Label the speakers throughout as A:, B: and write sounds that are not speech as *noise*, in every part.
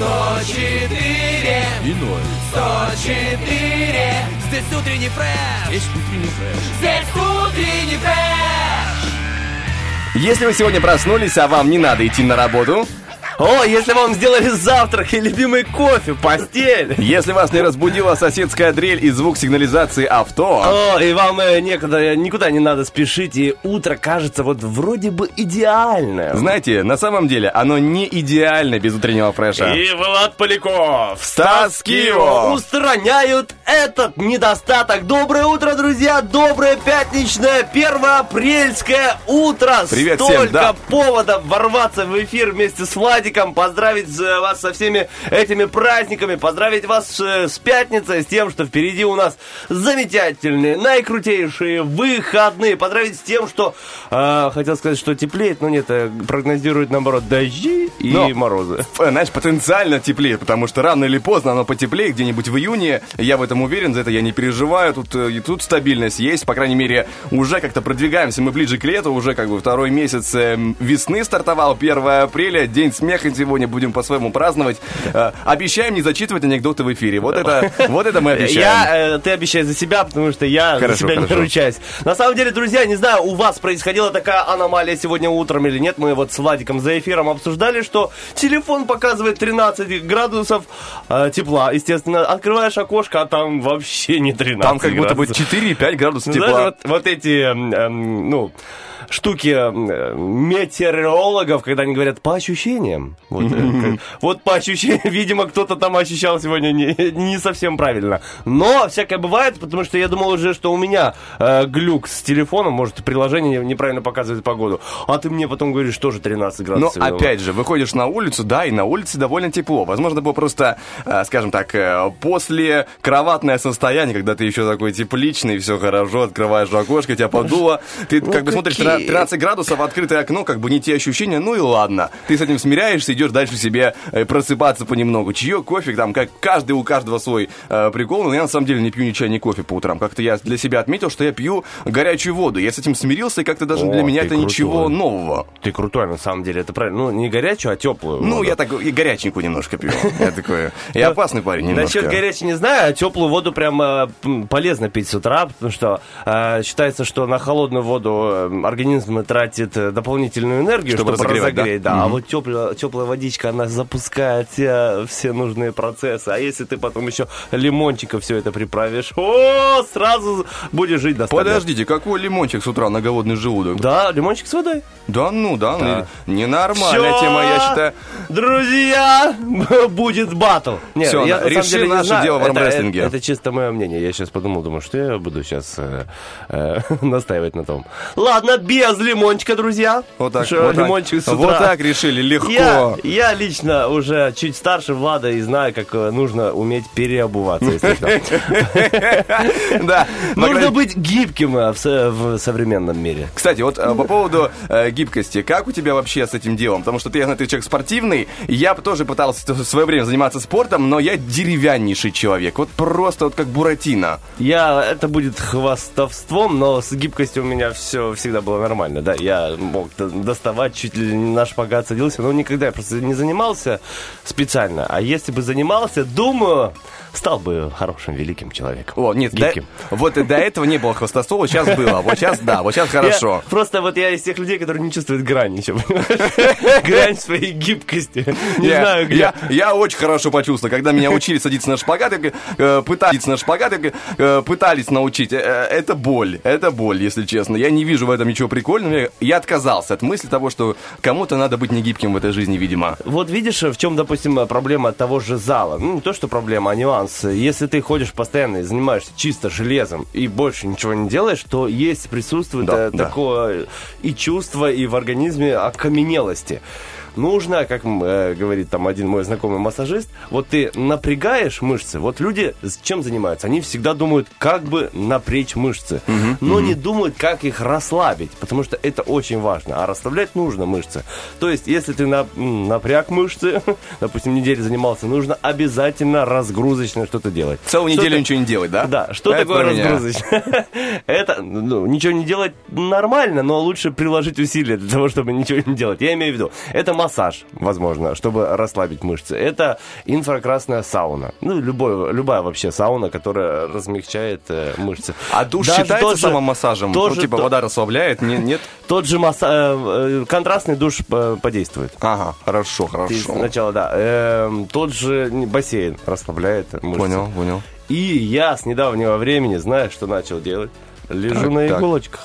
A: 104
B: И ноль.
A: 104 Здесь утренний фреш
B: Есть утренний фреш.
A: Здесь утренний фреш
C: Если вы сегодня проснулись, а вам не надо идти на работу,
D: О, если вам сделали завтрак и любимый кофе, постель.
C: если вас не разбудила соседская дрель и звук сигнализации авто,
D: О, и вам э, некуда, никуда не надо спешить, и утро кажется вот вроде бы идеальное.
C: знаете, на самом деле оно не идеально без утреннего фреша.
D: И Влад Поляков,
C: Стас Кио.
D: устраняют этот недостаток. Доброе утро, друзья! Доброе пятничное, первоапрельское утро!
C: Привет всем,
D: Столько
C: да.
D: поводов ворваться в эфир вместе с Владиком, поздравить э, вас со всеми этими праздниками, поздравить вас э, с пятницей, с тем, что впереди у нас замечательные, наикрутейшие выходные, поздравить с тем, что, э, хотел сказать, что теплеет, но нет, э, прогнозирует, наоборот, дожди и
C: Но-
D: морозы.
C: Знаешь, потенциально теплеет, потому что рано или поздно оно потеплеет, где-нибудь в июне. Я в этом уверен, за это я не переживаю. Тут, и тут стабильность есть, по крайней мере, уже как-то продвигаемся мы ближе к лету, уже как бы второй месяц э, весны стартовал, 1 апреля, день смеха сегодня будем по-своему праздновать. Э, Обещаем не зачитывать анекдоты в эфире. Вот это, вот это мы обещаем.
D: Я, э, ты обещай за себя, потому что я
C: Хорошо,
D: за себя
C: хорошо.
D: не ручаюсь. На самом деле, друзья, не знаю, у вас происходила такая аномалия сегодня утром или нет. Мы вот с Владиком за эфиром обсуждали, что телефон показывает 13 градусов э, тепла. Естественно, открываешь окошко, а там вообще не 13
C: Там как будто бы
D: градусов.
C: 4-5 градусов тепла.
D: знаешь, вот, вот эти, эм, эм, ну, штуки э, метеорологов, когда они говорят по ощущениям. Вот, э, *laughs* вот по ощущениям, *laughs* видимо, кто-то там ощущал сегодня не, не совсем правильно. Но всякое бывает, потому что я думал уже, что у меня э, глюк с телефоном, может, приложение неправильно показывает погоду. А ты мне потом говоришь, тоже 13
C: Но
D: градусов.
C: опять же, выходишь на улицу, да, и на улице довольно тепло. Возможно, было просто, э, скажем так, э, после кроватное состояние, когда ты еще такой тепличный, все хорошо, открываешь окошко, тебя подуло, ты как бы смотришь
D: какие-
C: 13 градусов, открытое окно, как бы не те ощущения, ну и ладно. Ты с этим смиряешься, идешь дальше себе э, просыпаться понемногу. Чаек, кофе, там, как каждый у каждого свой э, прикол, но я на самом деле не пью ни чай, ни кофе по утрам. Как-то я для себя отметил, что я пью горячую воду. Я с этим смирился, и как-то даже
D: О,
C: для меня это ничего
D: крутой.
C: нового.
D: Ты крутой, на самом деле, это правильно. Ну, не горячую, а теплую.
C: Ну,
D: воду.
C: я так и горяченькую немножко пью. *laughs* Я такой, я опасный парень немножко.
D: Насчет горячей не знаю, а теплую воду прям э, полезно пить с утра, потому что э, считается, что на холодную воду организм тратит дополнительную энергию,
C: Чтобы
D: разогреть. Да, А вот теплая, теплая водичка, она запускает все, все нужные процессы. А если ты потом еще лимончика все это приправишь, о, сразу будешь жить достаточно.
C: Подождите, какой лимончик с утра на голодный желудок?
D: Да, лимончик с водой.
C: Да ну, да, ну,
D: Да.
C: ненормальная
D: Всё,
C: тема, я считаю.
D: Друзья, *laughs* будет батл. Нет,
C: Всё,
D: я,
C: реши
D: деле,
C: наше
D: знаю.
C: дело в
D: Это-
C: армрестлинге.
D: Это, это чисто мое мнение. Я сейчас подумал, думаю, что я буду сейчас э, э, *laughs* настаивать на том. Ладно, без лимончика, друзья.
C: Вот так,
D: Что,
C: вот так.
D: лимончик с утра.
C: Вот так решили, легко.
D: Я, я лично уже чуть старше Влада и знаю, как э, нужно уметь переобуваться. *laughs*
C: Да.
D: Нужно быть гибким э, в со- в современном мире.
C: Кстати, вот э, по поводу гибкости, как у тебя вообще с этим делом? Потому что ты, я знаю, ты человек спортивный, я тоже пытался в свое время заниматься спортом, но я деревяннейший человек, вот просто вот как Буратино.
D: Я, это будет хвастовством, но с гибкостью у меня все всегда было нормально, да, я мог доставать, чуть ли не на шпагат садился, но никогда я просто не занимался специально, а если бы занимался, думаю, стал бы хорошим, великим человеком.
C: О, нет, до-
D: Гибким.
C: вот и до этого не было хвастовства, сейчас было, вот сейчас да, вот сейчас хорошо.
D: Я- просто вот я из тех людей, которые не чувствуют грани еще? Грань своей гибкости. Не
C: я,
D: знаю, где.
C: Я, я очень хорошо почувствовал, когда меня учили садиться на шпагат, э, пытались на шпагат, э, пытались научить. Э, это боль, это боль, если честно. Я не вижу в этом ничего ничего прикольного. Я отказался от мысли того, что кому-то надо быть негибким в этой жизни, видимо.
D: Вот видишь, в чем, допустим, проблема того же зала. Ну, не то, что проблема, а нюанс. Если ты ходишь постоянно и занимаешься чисто железом и больше ничего не делаешь, то есть присутствует
C: Да,
D: э,
C: да.
D: такое и чувство, и в организме окаменелости. Нужно, как э, говорит там один мой знакомый массажист, вот ты напрягаешь мышцы. Вот люди с чем занимаются? Они всегда думают, как бы напрячь мышцы, но не думают, как их расслабить, потому что это очень важно. А расслаблять нужно мышцы. То есть, если ты на- напряг мышцы, *laughs* допустим, неделю занимался, нужно обязательно разгрузочно что-то делать.
C: Целую
D: Что
C: неделю
D: ты-
C: ничего не делать, да?
D: да, что
C: Это
D: такое
C: про меня.
D: разгрузочно? *laughs* Это, ну, ничего не делать нормально, но лучше приложить усилия для того, чтобы ничего не делать. Я имею в виду, это массаж, возможно, чтобы расслабить мышцы. Это инфракрасная сауна. Ну, любой, любая вообще сауна, которая размягчает э, мышцы.
C: А душ
D: Даже
C: считается
D: тот же-
C: самомассажем?
D: тот
C: ну, типа
D: то-
C: вода расслабляет? Не- Нет?
D: Тот же масса- э, э, контрастный душ э, подействует.
C: Ага, хорошо,
D: Ты
C: хорошо.
D: сначала, да. Эм, тот же бассейн расслабляет мышцы.
C: Понял, понял.
D: И я с недавнего времени, знаешь, что начал делать? Лежу
C: Так,
D: на
C: так.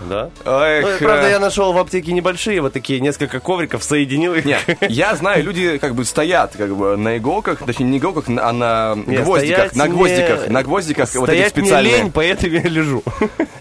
D: Да?
C: Эх,
D: Ну, правда, я нашел в аптеке небольшие, вот такие несколько ковриков, соединил их.
C: Нет, я знаю, люди как бы стоят как бы на иголках, точнее не иголках, а на
D: Не,
C: гвоздиках,
D: стоять
C: на гвоздиках, на гвоздиках вот этих
D: Стоять мне
C: специальные.
D: лень, поэтому я лежу.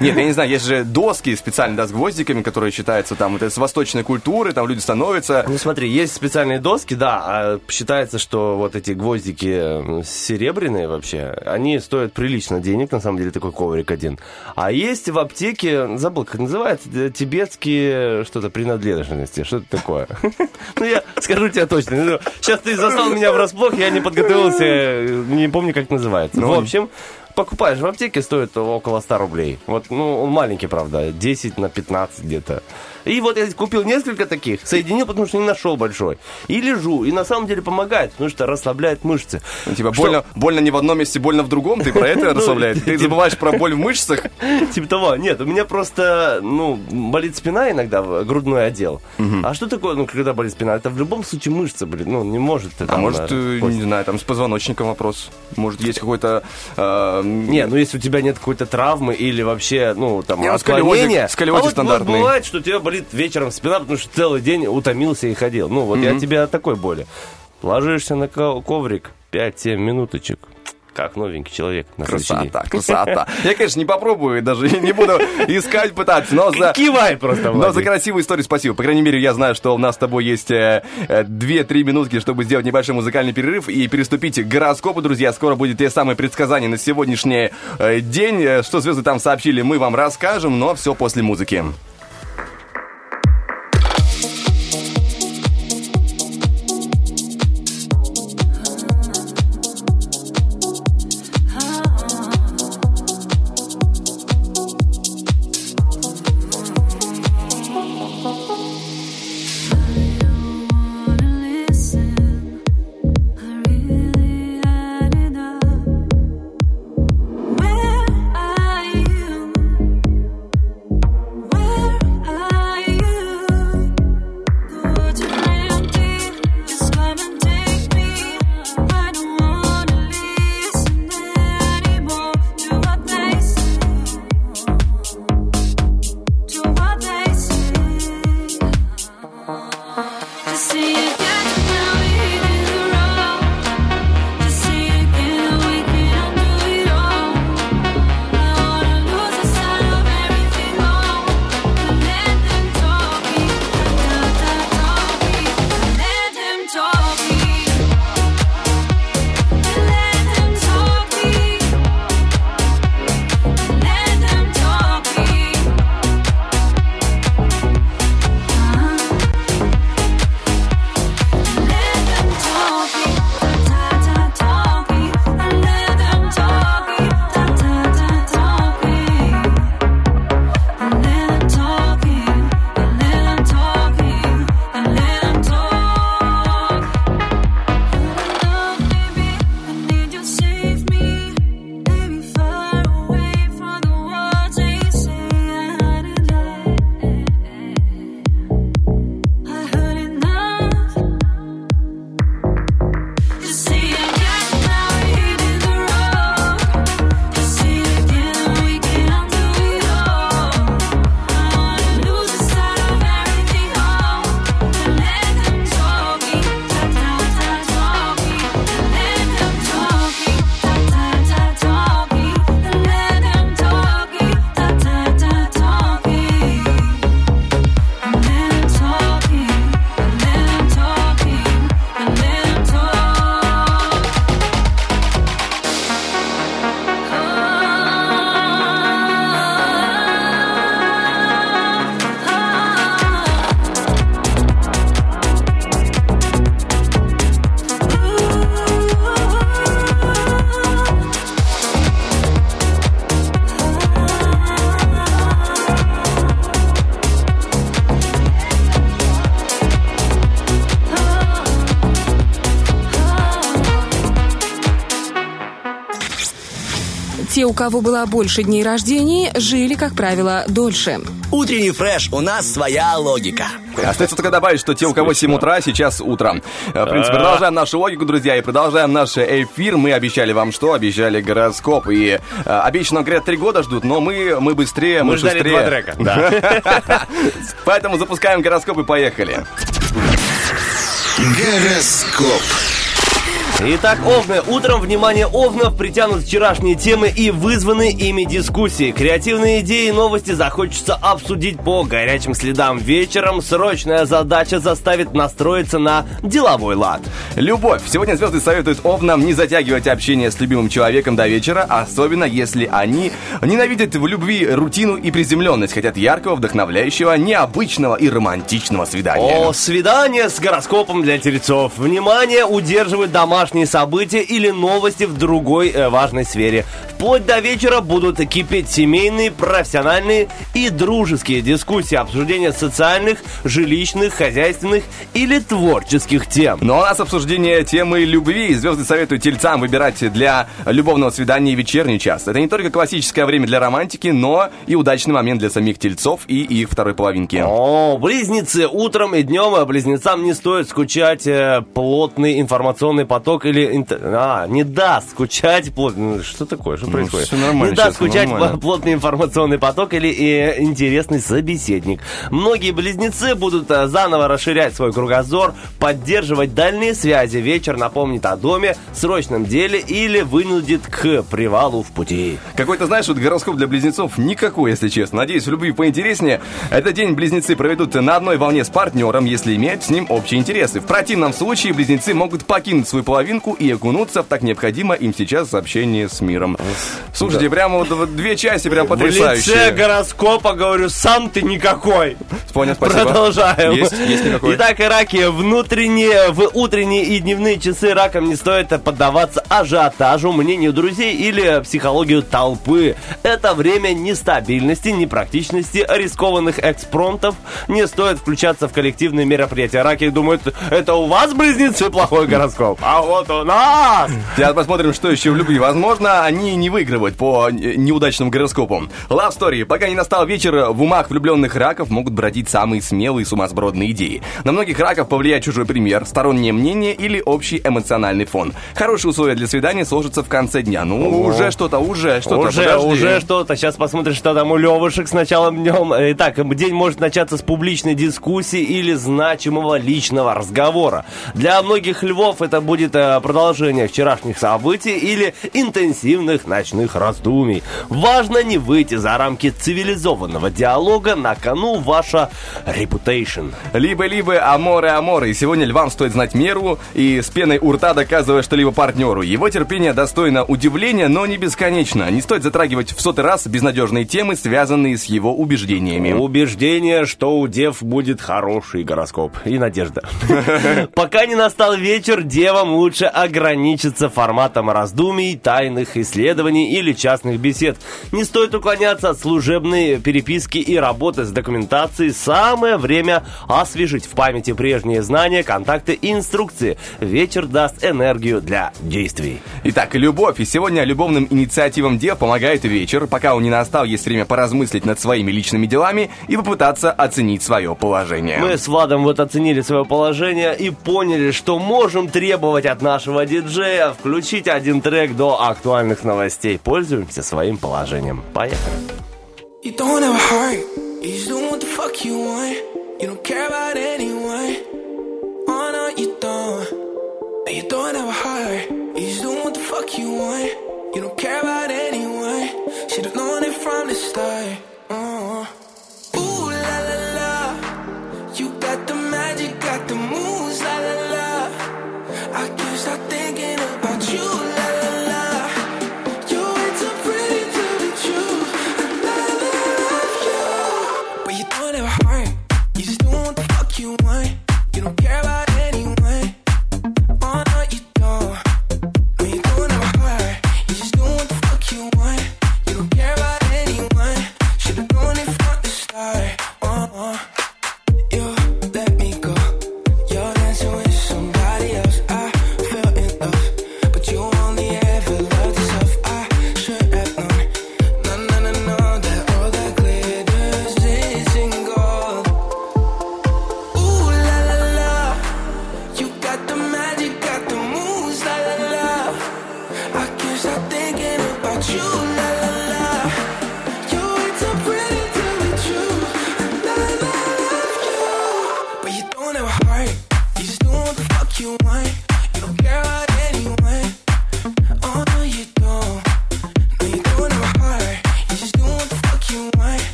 C: Нет, я не знаю, есть же доски специальные, да, с гвоздиками, которые считаются там, это с восточной культуры, там люди становятся.
D: Ну смотри, есть специальные доски, да, а считается, что вот эти гвоздики серебряные вообще, они стоят прилично денег, на самом деле, такой коврик один. А есть в аптеке, забыл, как называется, э, тибетские что-то принадлежности, что это такое? *laughs* Ну я скажу тебе точно, сейчас ты застал меня врасплох, я не подготовился, э, не помню, как называется.
C: Ну,
D: В общем, покупаешь в аптеке, стоит около 100 рублей. Вот, ну, он маленький, правда, 10 на 15 где-то. И вот я купил несколько таких, соединил, потому что не нашел большой. И лежу, и на самом деле помогает, потому что расслабляет мышцы.
C: Типа
D: Что-
C: больно, больно не в одном месте, больно в другом, ты про это *laughs*
D: Ну,
C: расслабляешь? Ты забываешь про боль в мышцах? *laughs*
D: Типа того. Нет, у меня просто, ну, болит спина иногда, грудной отдел. А что такое, ну, когда болит спина? Это в любом случае мышца, блин, ну, не может.
C: А может,
D: э,
C: э, не знаю, там с позвоночником вопрос. Может, есть какой-то... э,
D: Не, ну если у тебя нет какой-то травмы или вообще, ну, там,
C: ну,
D: отклонения.
C: сколиозик
D: а
C: стандартный.
D: бывает, что у тебя болит вечером спина, потому что целый день утомился и ходил. Ну, вот я тебе от такой боли. Ложишься на ко- коврик 5-7 минуточек. Как новенький человек на.
C: Красота, красота. Я, конечно, не попробую, даже не буду искать, пытаться, но за...
D: Кивай просто,
C: Но за красивую историю спасибо. По крайней мере, я знаю, что у нас с тобой есть э, э, 2-3 минутки, чтобы сделать небольшой музыкальный перерыв и переступить к гороскопу, друзья. Скоро будет те самые предсказания на сегодняшний э, день. Э, Что звезды там сообщили, мы вам расскажем, но все после музыки.
B: Те, у кого было больше дней рождения, жили, как правило, дольше.
E: Утренний фреш, у нас своя логика.
C: Остается только добавить, что те, у кого 7 утра, сейчас утром. В принципе, продолжаем нашу логику, друзья, и продолжаем наш эфир. Мы обещали вам что? Обещали гороскоп. И э, обещано, говорят, три года ждут, но мы, мы быстрее, мы,
D: Мы ждали
C: шустрее.
D: два трека. Да. *laughs*
C: Поэтому запускаем гороскоп и поехали.
F: Гороскоп.
D: Итак, Овны. Утром, внимание, Овнов притянут вчерашние темы и вызваны ими дискуссии. Креативные идеи и новости захочется обсудить по горячим следам. Вечером срочная задача заставит настроиться на деловой лад.
C: Любовь. Сегодня звезды советуют овнам не затягивать общение с любимым человеком до вечера, особенно если они ненавидят в любви рутину и приземленность, хотят яркого, вдохновляющего, необычного и романтичного свидания.
D: О, свидание с гороскопом для тельцов. Внимание, удерживают домашние события или новости в другой э, важной сфере. Вплоть до вечера будут кипеть семейные, профессиональные и дружеские дискуссии, обсуждения социальных, жилищных, хозяйственных или творческих тем.
C: Но у нас обсуждение темы любви. Звезды советуют тельцам выбирать для любовного свидания вечерний час. Это не только классическое время для романтики, но и удачный момент для самих тельцов и их второй половинки.
D: О, близнецы, утром и днем а близнецам не стоит скучать э, плотный информационный поток или... инт- А, не даст скучать плотный... Что такое? Что происходит?
C: всё нормально
D: не даст скучать
C: нормально.
D: пл- плотный информационный поток или э, интересный собеседник. Многие близнецы будут э, заново расширять свой кругозор, поддерживать дальние связи. Вечер напомнит о доме, срочном деле или вынудит к привалу в пути.
C: Какой-то, знаешь, вот гороскоп для близнецов никакой, если честно. Надеюсь, в любви поинтереснее. Этот день близнецы проведут на одной волне с партнером, если имеют с ним общие интересы. В противном случае близнецы могут покинуть свою половинку и окунуться в так необходимое им сейчас общение с миром. Слушайте, прямо вот две части, прям
D: В лице
C: потрясающие.
D: гороскопа говорю, сам ты никакой.
C: Понял, спасибо.
D: Продолжаем.
C: Есть, есть никакой.
D: Итак, раки, внутренние, в утренние и дневные часы ракам не стоит поддаваться ажиотажу, мнению друзей или психологию толпы. Это время нестабильности, непрактичности, рискованных экспромтов. Не стоит включаться в коллективные мероприятия. Раки думают, это у вас, близнецы, плохой гороскоп, а вот у нас.
C: Сейчас посмотрим, что еще в любви. Возможно, они не выигрывают по э, неудачным гороскопам. Love Story. Пока не настал вечер, в умах влюбленных раков могут бродить самые смелые сумасбродные идеи. На многих раков повлияет чужой пример, стороннее мнение или общий эмоциональный фон. Хорошие условия для свидания сложатся в конце дня. Ну, уже что-то, уже что-то.
D: Уже,
C: подожди.
D: уже что-то. Сейчас посмотрим, что там у Левушек с началом днем. Итак, день может начаться с публичной дискуссии или значимого личного разговора. Для многих львов это будет э, продолжение вчерашних событий или интенсивных ночных раздумий. Важно не выйти за рамки цивилизованного диалога, на кону ваша reputation.
C: Либо-либо аморы аморы. И сегодня львам стоит знать меру и с пеной у рта доказывая что-либо партнеру. Его терпение достойно удивления, но не бесконечно. Не стоит затрагивать в сотый раз безнадежные темы, связанные с его убеждениями.
D: Убеждение, что у дев будет хороший гороскоп. И надежда. *laughs* Пока не настал вечер, девам лучше ограничиться форматом раздумий, тайных исследований или частных бесед. Не стоит уклоняться от служебной переписки и работы с документацией. Самое время освежить в памяти прежние знания, контакты и инструкции. Вечер даст энергию для действий.
C: Итак, любовь. И сегодня любовным инициативам дев помогает вечер. Пока он не настал, есть время поразмыслить над своими личными делами и попытаться оценить свое положение.
D: Мы с Владом вот оценили свое положение и поняли, что можем требовать от нашего диджея включить один трек до актуальных новостей. Пользуемся своим положением. Поехали.
G: You don't care about anyone. Oh. Should've known it from the start. Uh. Ooh la la la.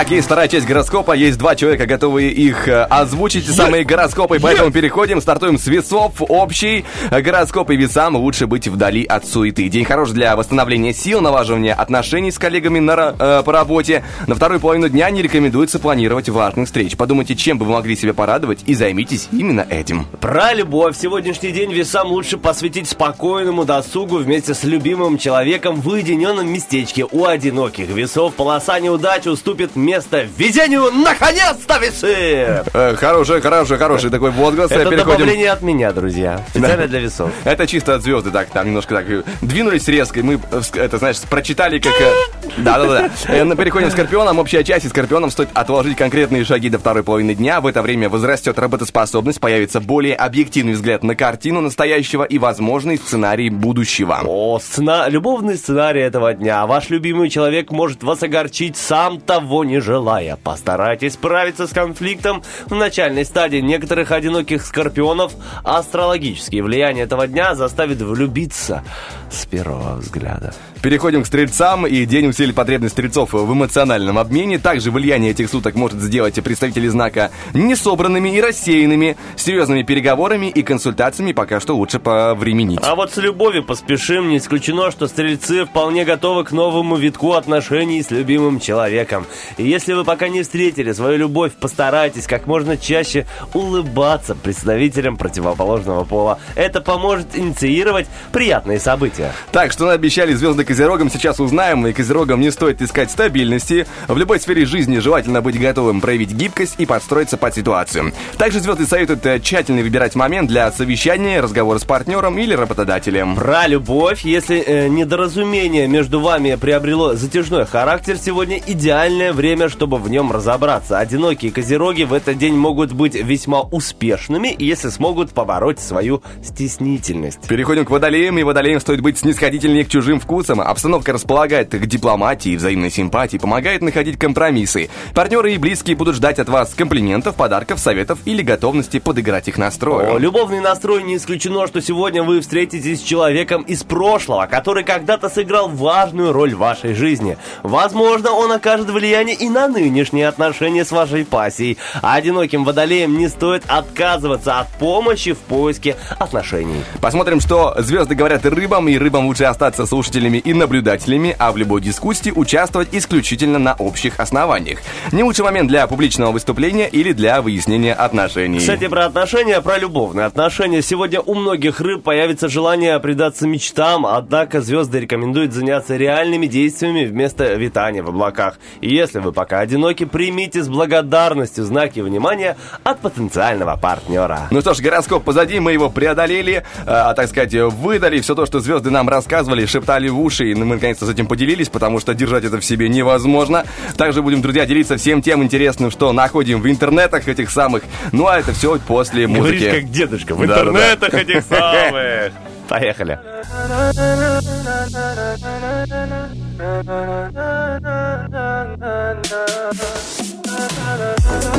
C: Итак, есть вторая часть гороскопа, есть два человека, готовые их э, озвучить, самые гороскопы, поэтому переходим, стартуем с весов, общий гороскоп и весам лучше быть вдали от суеты. День хорош для восстановления сил, налаживания отношений с коллегами на, э, по работе. На вторую половину дня не рекомендуется планировать важных встреч. Подумайте, чем бы вы могли себя порадовать и займитесь именно этим.
D: Про любовь. Сегодняшний день весам лучше посвятить спокойному досугу вместе с любимым человеком в уединенном местечке. У одиноких весов полоса неудачи уступит место везению. Наконец-то весы!
C: Э, хороший, хороший, хороший такой возглас.
D: Это
C: Переходим.
D: добавление от меня, друзья. Специально для весов.
C: Это чисто от звезды, так, там немножко так э, двинулись резко, и мы, э, это, знаешь, прочитали как... э, Да-да-да. Э, Переходим к Скорпионам. Общая часть, и Скорпионам стоит отложить конкретные шаги до второй половины дня. В это время возрастет работоспособность, появится более объективный взгляд на картину настоящего и возможный сценарий будущего.
D: О, сцена... любовный сценарий этого дня. Ваш любимый человек может вас огорчить, сам того не желая. Постарайтесь справиться с конфликтом в начальной стадии некоторых одиноких скорпионов. Астрологические влияния этого дня заставит влюбиться с первого взгляда.
C: Переходим к стрельцам, и день усилит потребность стрельцов в эмоциональном обмене. Также влияние этих суток может сделать представители знака несобранными и рассеянными, серьезными переговорами и консультациями пока что лучше повременить.
D: А вот с любовью поспешим. Не исключено, что стрельцы вполне готовы к новому витку отношений с любимым человеком. И если вы пока не встретили свою любовь, постарайтесь как можно чаще улыбаться представителям противоположного пола. Это поможет инициировать приятные события.
C: Так, что обещали звезды Козерогам, сейчас узнаем. И Козерогам не стоит искать стабильности. В любой сфере жизни желательно быть готовым проявить гибкость и подстроиться под ситуацию. Также звезды советуют э, тщательно выбирать момент для совещания, разговора с партнером или работодателем.
D: Про любовь, если э, недоразумение между вами приобрело затяжной характер, сегодня идеальное время, чтобы в нем разобраться. Одинокие козероги в этот день могут быть весьма успешными, если смогут побороть свою стеснительность.
C: Переходим к водолеям, и водолеям стоит быть снисходительнее к чужим вкусам. Обстановка располагает к дипломатии, взаимной симпатии, помогает находить компромиссы. Партнеры и близкие будут ждать от вас комплиментов, подарков, советов или готовности подыграть их
D: О,
C: настрою.
D: любовный настрой не исключено, что сегодня вы встретитесь с человеком из прошлого, который когда-то сыграл важную роль в вашей жизни. Возможно, он окажет влияние и на нынешние отношения с вашей пассией. А одиноким водолеям не стоит отказываться от помощи в поиске отношений.
C: Посмотрим, что звезды говорят рыбам, и рыбам лучше остаться слушателями и наблюдателями, а в любой дискуссии участвовать исключительно на общих основаниях. Не лучший момент для публичного выступления или для выяснения отношений.
D: Кстати, про отношения, про любовные отношения. Сегодня у многих рыб появится желание предаться мечтам, однако звезды рекомендуют заняться реальными действиями вместо витания в облаках. И если вы пока одиноки, примите с благодарностью знаки внимания от потенциального партнера.
C: Ну что ж, гороскоп позади, мы его преодолели, а, так сказать, выдали все то, что звезды нам рассказывали, шептали в уши, и мы наконец-то с этим поделились, потому что держать это в себе невозможно. Также будем, друзья, делиться всем тем интересным, что находим в интернетах этих самых. Ну а это все после
D: Говоришь,
C: музыки.
D: как дедушка, в
C: Да-да-да.
D: интернетах этих *laughs* самых. Поехали.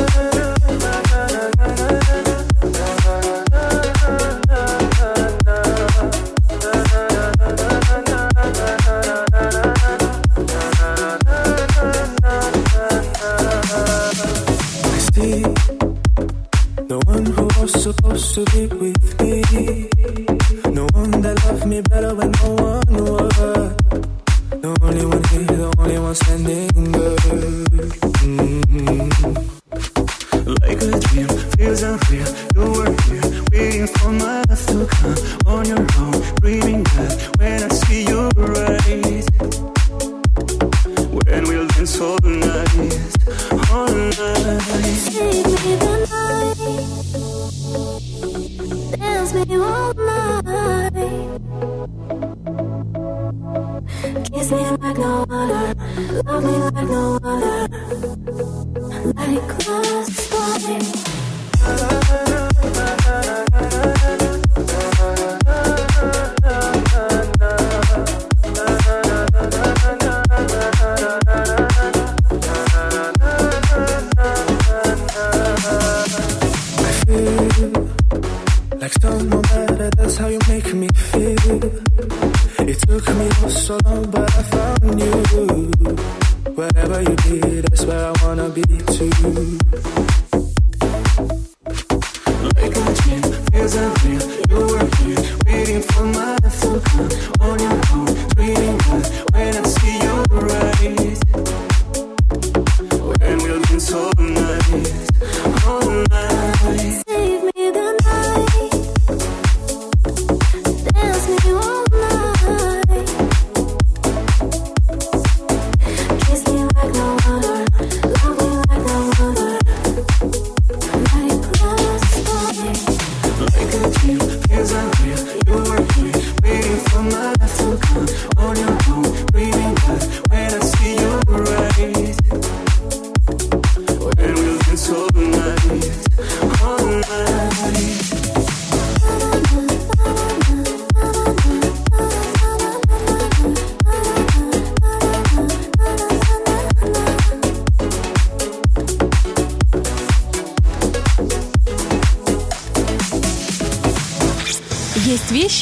G: I *laughs* supposed to be with me. No one that loved me better when no one was. The only one here, the only one standing. Mm. Like a dream, feels unreal. You were here, waiting for my love to come on your own. Dreaming that when I see you rise and we'll dance all night, all night.
F: Save me the night, dance me all night. Kiss me like no other, love me like no other. Let it
G: cross the line. That's how you make me feel. It took me so long, but I found you. Wherever you be, that's where I wanna be too.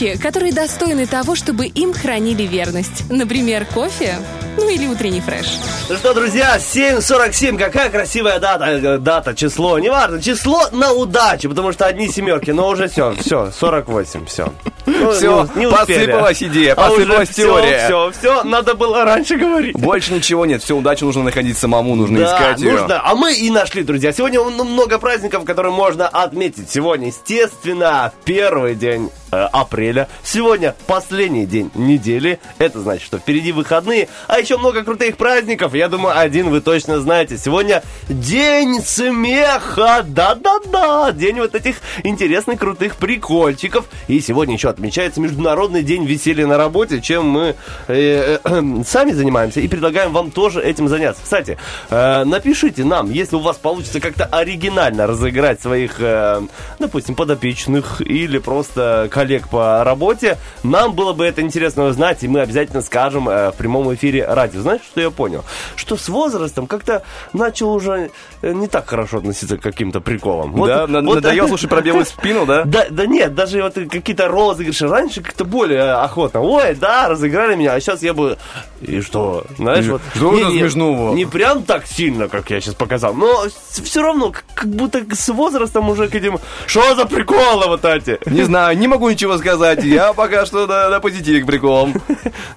B: Вещи, которые достойны того, чтобы им хранили верность. Например, кофе, ну или утренний фреш.
D: Ну что, друзья, 7.47, какая красивая дата, э, дата, число, неважно, число на удачу, потому что одни семерки, но уже все, все, 48, все. Ну,
C: Все, посыпалась идея, посыпалась теория.
D: Все, все, надо было раньше говорить.
C: Больше ничего нет, все, удачу нужно находить самому, нужно
D: Да,
C: искать ее.
D: нужно. А мы и нашли, друзья. Сегодня ну, много праздников, которые можно отметить. Сегодня, естественно, первый день э, апреля. Сегодня последний день недели. Это значит, что впереди выходные. А еще много крутых праздников. Я думаю, один вы точно знаете. Сегодня день смеха. Да-да-да. День вот этих интересных, крутых прикольчиков. И сегодня еще отмечается Международный день веселья на работе, чем мы э, э, *clears throat* сами занимаемся и предлагаем вам тоже этим заняться. Кстати, э, напишите нам, если у вас получится как-то оригинально разыграть своих, э, допустим, подопечных или просто коллег по работе, нам было бы это интересно узнать, и мы обязательно скажем э, в прямом эфире радио. Знаешь, что я понял? Что с возрастом как-то начал уже э, не так хорошо относиться к каким-то приколам. Вот-
C: Да,
D: вот-
C: надоел, слушай, про белую *laughs* спину, да?
D: да, да нет, даже вот какие-то розыгрыши раньше как-то более охотно. Ой, да, разыграли меня, а сейчас я бы... И что? Знаешь,
C: И
D: вот...
C: что
D: не,
C: это
D: не-
C: смешного?
D: Не прям так сильно, как я сейчас показал, но все равно, как будто с возрастом уже к этим... Что за приколы вот эти?
C: Не знаю, не могу ничего сказать. Я пока что на, на позитиве к приколам.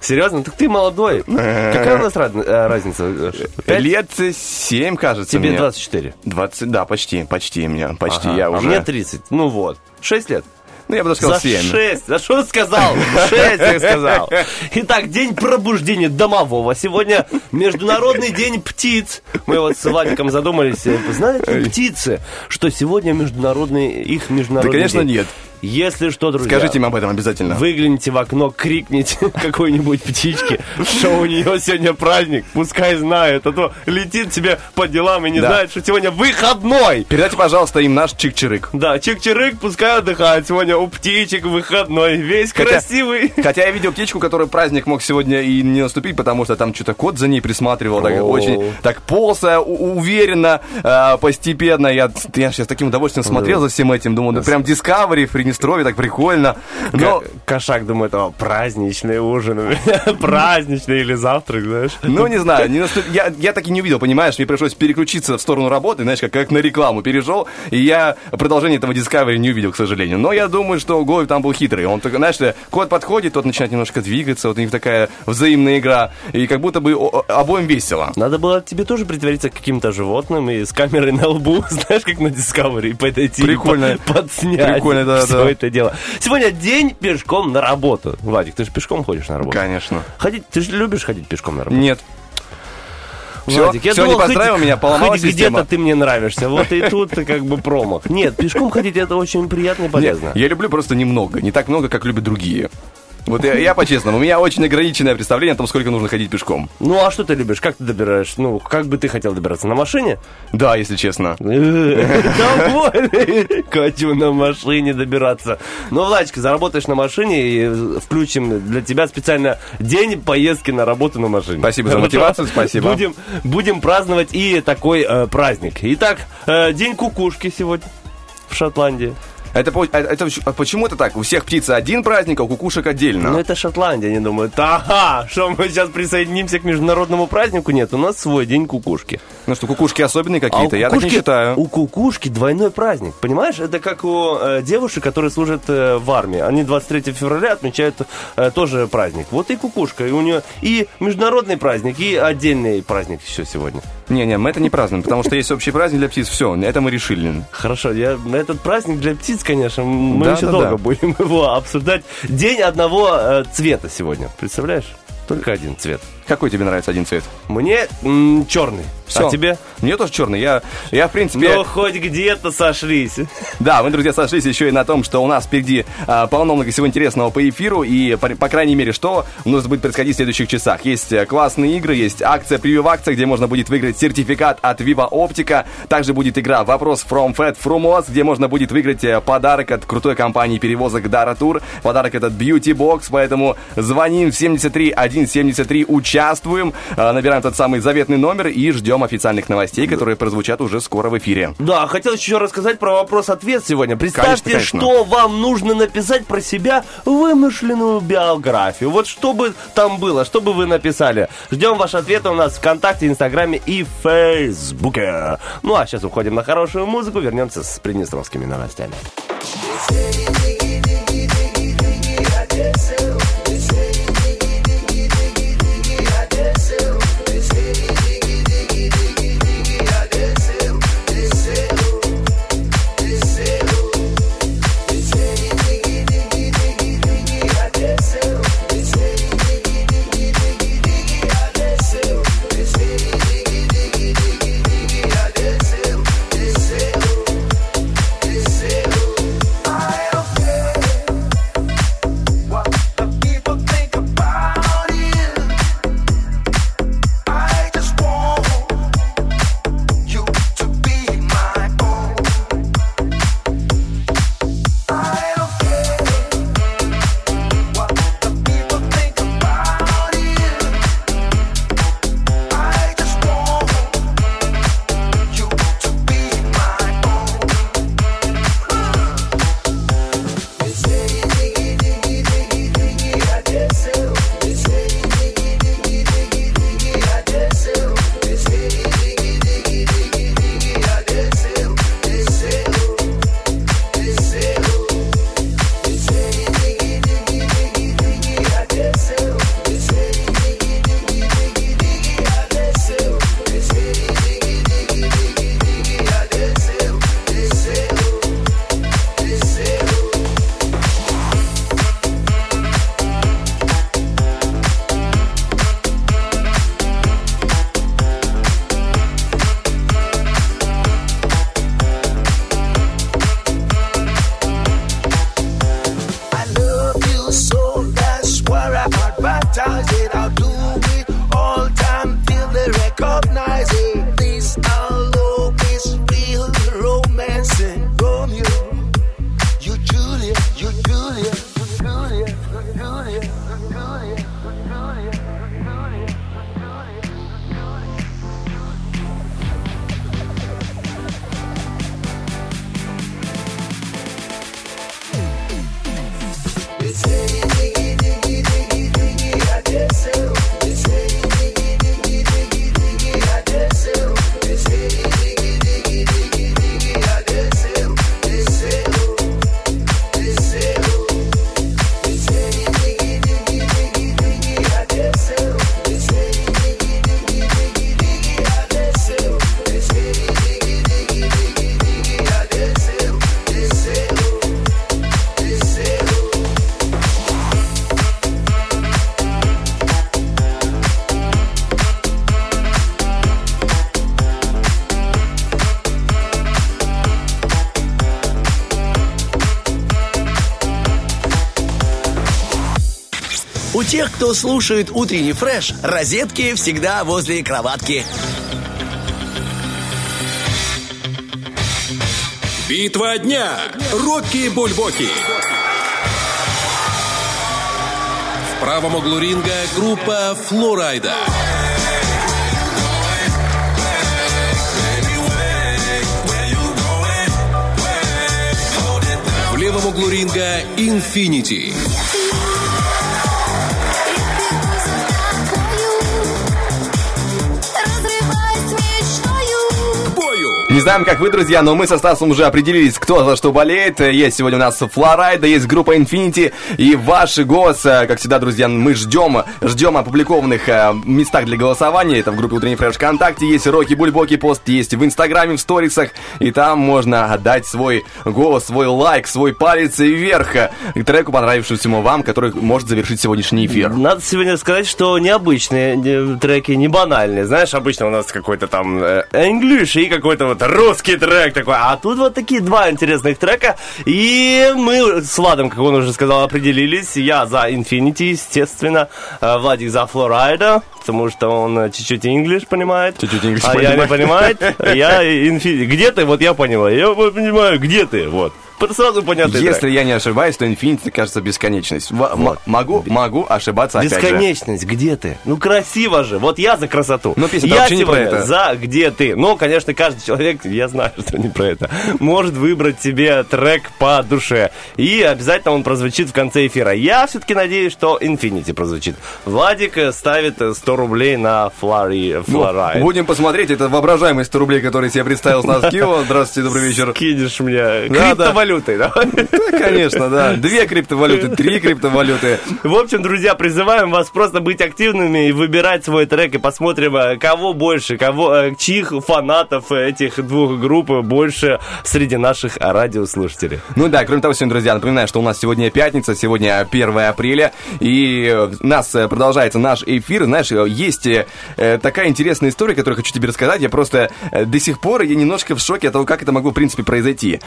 D: Серьезно? Так ты молодой. Какая у нас э, разница? Пять?
C: Лет 7, кажется
D: Тебе
C: мне.
D: 24.
C: 20, да, почти, почти меня, почти
D: Ага,
C: я
D: а
C: уже.
D: мне 30. Ну вот. 6 лет.
C: Ну, я бы даже сказал
D: За
C: 7.
D: 6. За что ты сказал? 6 я сказал. Итак, день пробуждения домового. Сегодня Международный день птиц. Мы вот с Владиком задумались. э, Знаете, птицы, что сегодня международный, их
C: Да,
D: международный
C: конечно,
D: день.
C: нет.
D: Если что, друзья,
C: Скажите им об этом обязательно.
D: выгляните в окно, крикните *laughs* какой-нибудь птичке, что у нее сегодня праздник, пускай знает, а то летит тебе по делам и не
C: Да.
D: знает, что сегодня выходной.
C: Передайте, пожалуйста, им наш чик-чирык.
D: Да, чик-чирык, пускай отдыхает. Сегодня у птичек выходной. Весь
C: Хотя-
D: красивый.
C: Хотя я видел птичку, которой праздник мог сегодня и не наступить, потому что там что-то кот за ней присматривал, так очень так ползая, уверенно, э, постепенно. Я, я сейчас таким удовольствием смотрел за всем этим, думаю, ну прям Discovery, в Приднестровье, так прикольно. Но,
D: Ка- Кошак думает, о, праздничный ужин. *laughs* праздничный или завтрак, знаешь.
C: ну, не знаю, не наступ- я, я так и не увидел, понимаешь, мне пришлось переключиться в сторону работы, знаешь, как, как на рекламу перешел, и я продолжение этого Discovery не увидел, к сожалению. Но я думаю, что Голубь там был хитрый. Он только, знаешь, кот подходит, тот начинает немножко двигаться, вот у них такая взаимная игра, и как будто бы обоим весело.
D: Надо было тебе тоже притвориться каким-то животным и с камерой на лбу, *laughs* знаешь, как на Discovery, и подойти и
C: Прикольно.
D: по- подснять
C: Прикольно, да, да.
D: Это дело. Сегодня день пешком на работу. Владик, ты же пешком ходишь на работу?
C: Конечно.
D: Ходить, ты же любишь ходить пешком на работу?
C: Нет. Все,
D: Владик, я
C: все, не
D: думал,
C: поздравил
D: хоть-
C: меня, поломалась
D: хоть
C: система.
D: где-то ты мне нравишься. Вот и тут ты как бы промах. Нет, пешком ходить это очень приятно и
C: Нет,
D: полезно.
C: я люблю просто немного, не так много, как любят другие. Вот я, я по-честному, у меня очень ограниченное представление о том, сколько нужно ходить пешком.
D: Ну, а что ты любишь? Как ты добираешь? Ну, как бы ты хотел добираться? На машине?
C: Да, если честно. *laughs*
D: Довольный. Хочу на машине добираться. Ну, Владечка, заработаешь на машине и включим для тебя специально день поездки на работу на машине.
C: Спасибо за мотивацию, спасибо.
D: Будем, будем праздновать и такой э, праздник. Итак, э, день кукушки сегодня в Шотландии.
C: Это, а- это а почему это так? У всех птиц один праздник, а у кукушек отдельно.
D: Ну, это Шотландия, они думают, ага, что мы сейчас присоединимся к международному празднику? Нет, у нас свой день кукушки.
C: Ну что, кукушки особенные
D: А
C: какие-то? Я так не
D: кукушки-
C: считаю.
D: У кукушки двойной праздник, понимаешь? Это как у э, девушек, которые служат э, в армии. Они 23 февраля отмечают э, тоже праздник. Вот и кукушка. И у нее и международный праздник, и отдельный праздник еще сегодня.
C: Не-не, мы это не празднуем, потому что есть общий праздник для птиц. Все, это мы решили.
D: Хорошо, я, этот праздник для птиц, конечно, мы
C: Да,
D: еще
C: да,
D: долго
C: да.
D: будем *laughs* его обсуждать. День одного э, цвета сегодня, представляешь? Только один цвет.
C: Какой тебе нравится один цвет?
D: Мне м, черный.
C: Всё.
D: А тебе?
C: Мне тоже черный. Я, я в принципе...
D: Ну, хоть где-то сошлись. *laughs*
C: Да, мы, друзья, сошлись еще и на том, что у нас впереди а, полно много всего интересного по эфиру, и, по, по крайней мере, что у нас будет происходить в следующих часах. Есть э, классные игры, есть акция превью в акции, где можно будет выиграть сертификат от Viva Optica. Также будет игра «Вопрос from Fat Frumos», где можно будет выиграть э, подарок от крутой компании перевозок Dara Tour. Подарок этот Beauty Box, поэтому звоним в 73 173, участвуем, э, набираем тот самый заветный номер и ждем официальных новостей, которые прозвучат уже скоро в эфире.
D: Да, хотел еще рассказать про вопрос-ответ сегодня. Представьте,
C: Конечно, конечно.
D: что вам нужно написать про себя вымышленную биографию. Вот что бы там было, что бы вы написали. Ждем ваши ответы у нас в ВКонтакте, Инстаграме и Фейсбуке. Ну а сейчас уходим на хорошую музыку, вернемся с приднестровскими новостями.
E: Тех, кто слушает утренний фреш, розетки всегда возле кроватки.
H: Битва дня. Рокки Бульбоки. В правом углу ринга группа Флорайда. В левом углу ринга Инфинити. К
C: Не знаем, как вы, друзья, но мы со Стасом уже определились, кто за что болеет. Есть сегодня у нас Флорайда, есть группа Infinity, и ваш голос, э, как всегда, друзья, мы ждем, ждем опубликованных э, местах для голосования. Это в группе Утренний Фреш ВКонтакте, есть Роки Бульбоки пост, есть в Инстаграме, в сторисах, и там можно отдать свой голос, свой лайк, свой палец вверх к треку, понравившемуся вам, который может завершить сегодняшний эфир.
D: Надо сегодня сказать, что необычные э, треки, не банальные. Знаешь, обычно у нас какой-то там English и какой-то вот русский трек такой. А тут вот такие два интересных трека. И мы с Владом, как он уже сказал, определились. Я за Infinity, естественно. э, Владик за Флорайда, потому что он чуть-чуть English понимает.
C: Чуть-чуть English
D: а я не
C: понимает.
D: понимает. *laughs* Я Infinity. Где ты? Вот я поняла. Я понимаю, где ты? Вот. Сразу понятный трек.
C: Если я не ошибаюсь, то Infinity, кажется, бесконечность. В- м- могу, могу ошибаться.
D: Бесконечность, где ты? Ну красиво же. Вот я за красоту.
C: Но песня-то
D: я
C: вообще не про это.
D: за где ты. Но, конечно, каждый человек, я знаю, *laughs* что не про это, может выбрать себе трек по душе. И обязательно он прозвучит в конце эфира. Я все-таки надеюсь, что Infinity прозвучит. Владик э, ставит э, 100 рублей на Флори,
C: Ну,
D: Флорайд.
C: будем посмотреть. Это воображаемый 100 рублей, который себе представил с нас Кио. Здравствуйте, добрый вечер.
D: Кинешь мне
C: Да, да.
D: Криптовалютой, да?
C: Да, конечно, да. Две криптовалюты, три криптовалюты.
D: В общем, друзья, призываем вас просто быть активными и выбирать свой трек, и посмотрим, э, кого больше, кого, э, чьих фанатов этих двух групп больше среди наших радиослушателей.
C: Ну да, кроме того, сегодня, друзья, напоминаю, что у нас сегодня пятница, сегодня 1 апреля, и у нас э, продолжается наш эфир. Знаешь, есть такая интересная история, которую хочу тебе рассказать. Я просто до сих пор я немножко в шоке от того, как это могло, в принципе, произойти.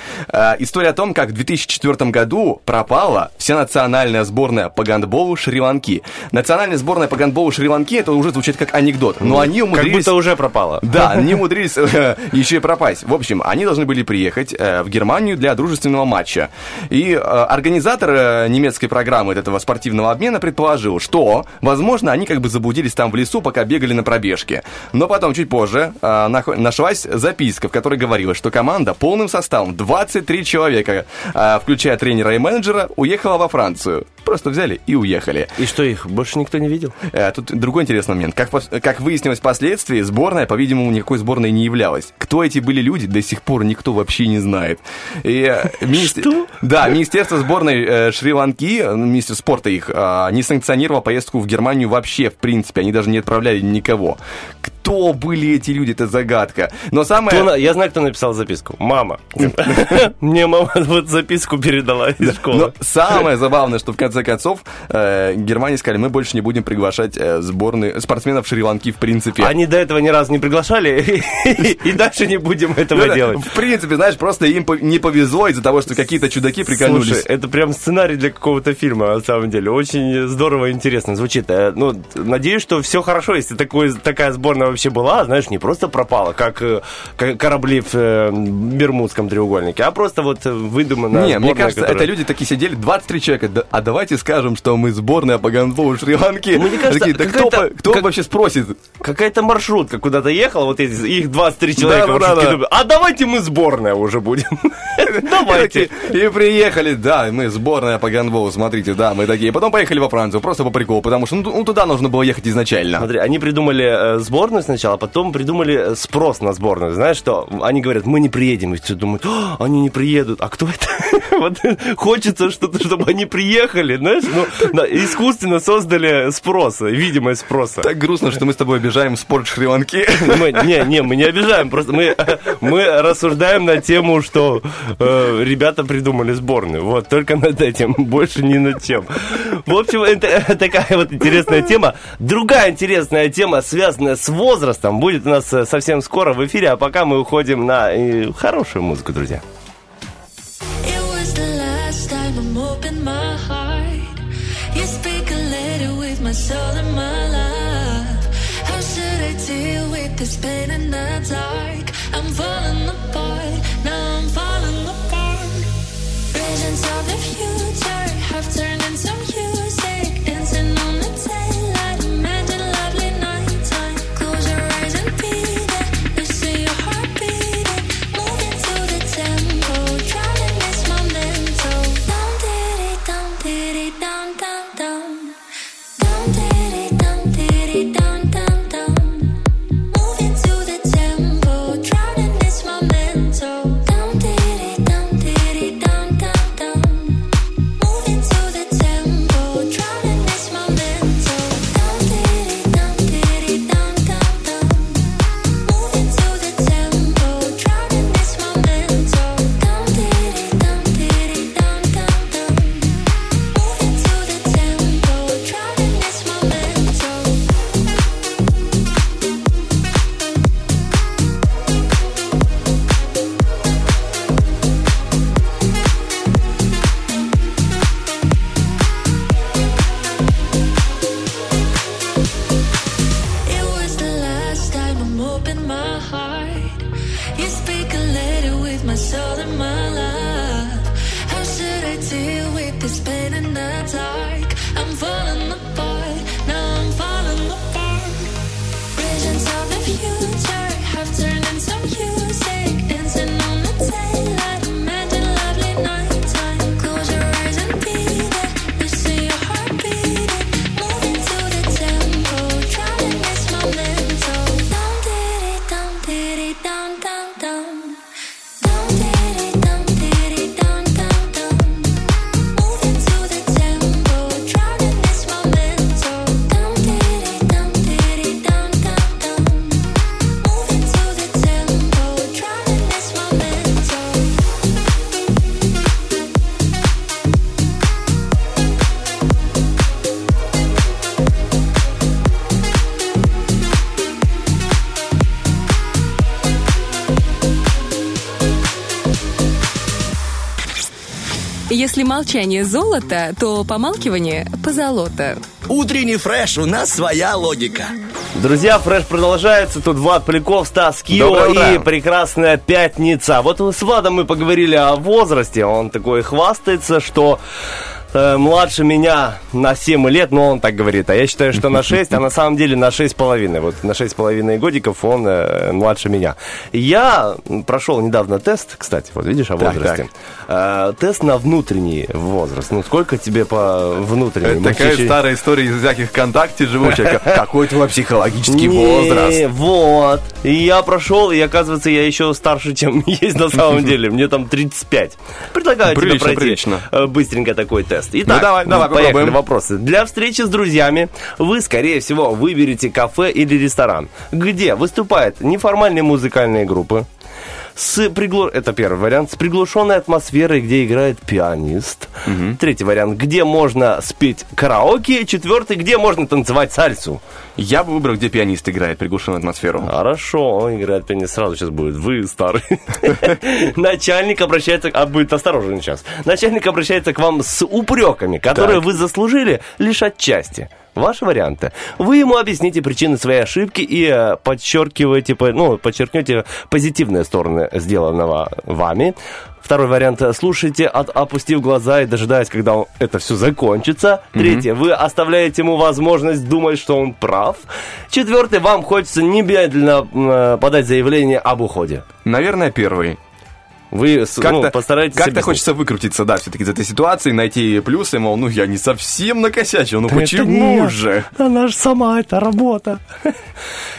C: История о том, как в 2004 году пропала вся национальная сборная по гандболу Шри-Ланки. Национальная сборная по гандболу Шри-Ланки, это уже звучит как анекдот, но они
D: Как
C: умудрились...
D: будто уже пропало.
C: Да, *laughs* они умудрились э, *laughs* еще и пропасть. В общем, они должны были приехать э, в Германию для дружественного матча. И э, организатор немецкой программы этого спортивного обмена предположил, что, возможно, они как бы заблудились там в лесу, пока бегали на пробежке. Но потом, чуть позже, нашлась записка, в которой говорилось, что команда полным составом, 23 человека, э, включая тренера и менеджера, уехала во Францию. Просто взяли и уехали.
D: И что, их больше никто не видел?
C: Э, Тут другой интересный момент. Как, как выяснилось впоследствии, сборная, по-видимому, никакой сборной не являлась. Кто эти были люди, до сих пор никто вообще не знает. И, э, министр-
D: Что?
C: Да, Министерство сборной э, Шри-Ланки, министр спорта их, э, не санкционировало поездку в Германию вообще, в принципе. Они даже не отправляли никого. Кто были эти люди, это загадка. Но самое...
D: Кто Я знаю, кто написал записку. Мама. *laughs* Мне мама вот записку передала из школы.
C: самое забавное, что в конце концов э, Германия сказали, мы больше не будем приглашать э, сборные спортсменов Шри-Ланки в принципе.
D: Они до этого ни разу не приглашали, *laughs* и дальше не будем этого
C: Ну,
D: делать.
C: В принципе, знаешь, просто им не повезло из-за того, что какие-то чудаки прикольнулись.
D: Слушай, это прям сценарий для какого-то фильма, на самом деле. Очень здорово и интересно звучит. Э, Ну, надеюсь, что все хорошо, если такой, такая сборная вообще была, знаешь, не просто пропала, как, э, как корабли в э, Бермудском треугольнике, а просто вот выдуманная
C: не, мне кажется,
D: которая-
C: это люди такие сидели, 23 человека, а давайте скажем, что мы сборная по гандболу Шри-Ланки.
D: Мне кажется,
C: Такие, да кто, кто
D: как-
C: вообще спросит?
D: Какая-то маршрутка куда-то ехала, вот эти, их 23 человека.
C: Да, да, да.
D: А давайте мы сборная уже будем. *laughs* Давайте.
C: И приехали, да, мы сборная по гандболу, смотрите, да, мы такие. Потом поехали во Францию, просто по приколу, потому что ну, ну, туда нужно было ехать изначально.
D: Смотри, они придумали э, сборную сначала, а потом придумали э, спрос на сборную. Знаешь что? Они говорят, мы не приедем. И все думают, «А, они не приедут. А кто это? *laughs* Вот хочется что-то, чтобы они приехали, знаешь? Ну, да, искусственно создали спрос, видимость спроса.
C: Так грустно, что мы с тобой обижаем спорт Шри-Ланки. *laughs*
D: Мы, не, не, мы не обижаем, просто мы, мы рассуждаем на тему, что э, ребята придумали сборную. Вот, только над этим, больше ни над чем. В общем, это такая вот интересная тема. Другая интересная тема, связанная с возрастом, будет у нас э, совсем скоро в эфире, а пока мы уходим на э, хорошую музыку, друзья.
F: It was the
B: Если молчание золото, то помалкивание позолото.
E: Утренний фреш, у нас своя логика.
D: Друзья, фреш продолжается. Тут Влад Поляков, Стас Кио и прекрасная пятница. Вот с Владом мы поговорили о возрасте. Он такой хвастается, что э, младше меня на 7 лет, но он так говорит. А я считаю, что на 6, а на самом деле на 6,5. Вот на 6,5 годиков он э, младше меня. Я прошел недавно тест, кстати, вот видишь, о
C: Так,
D: возрасте. Э, тест на внутренний возраст. Ну, сколько тебе по внутреннему?
C: Это такая
D: сейчас-
C: старая история из всяких ВКонтакте живущая. *laughs* Какой твой психологический возраст?
D: Вот. И я прошел, и оказывается, я еще старше, чем *laughs* есть на самом *laughs* деле. Мне там 35. Предлагаю тебе пройти э, быстренько такой тест. Итак,
C: Ну, давай, давай,
D: поехали
C: попробуем.
D: вопросы. Для встречи с друзьями вы, скорее всего, выберете кафе или ресторан, где выступают неформальные музыкальные группы, с приглу... Это первый вариант. С приглушенной атмосферой, где играет пианист. Третий вариант. Где можно спеть караоке. Четвертый. Где можно танцевать сальсу.
C: Я бы выбрал, где пианист играет приглушенную атмосферу.
D: Хорошо, он играет пианист сразу сейчас будет. Вы старый. *laughs* Начальник обращается... А будет осторожен сейчас. Начальник обращается к вам с упреками, которые вы заслужили лишь отчасти. Ваши варианты. Вы ему объясните причины своей ошибки и э, подчеркиваете, по- ну, подчеркнете позитивные стороны сделанного вами. Второй вариант. Слушайте, от, опустив глаза и дожидаясь, когда он- это все закончится. Третье. Вы оставляете ему возможность думать, что он прав. Четвертый. Вам хочется немедленно э, подать заявление об уходе.
C: Наверное, первый.
D: Вы ну,
C: Как-то
D: постарайтесь...
C: как-то хочется выкрутиться, да, все-таки из этой ситуации, найти плюсы, мол, ну я не совсем накосячил, ну
D: Это не
C: почему
D: я.
C: же?
D: Она же сама, это работа. *laughs*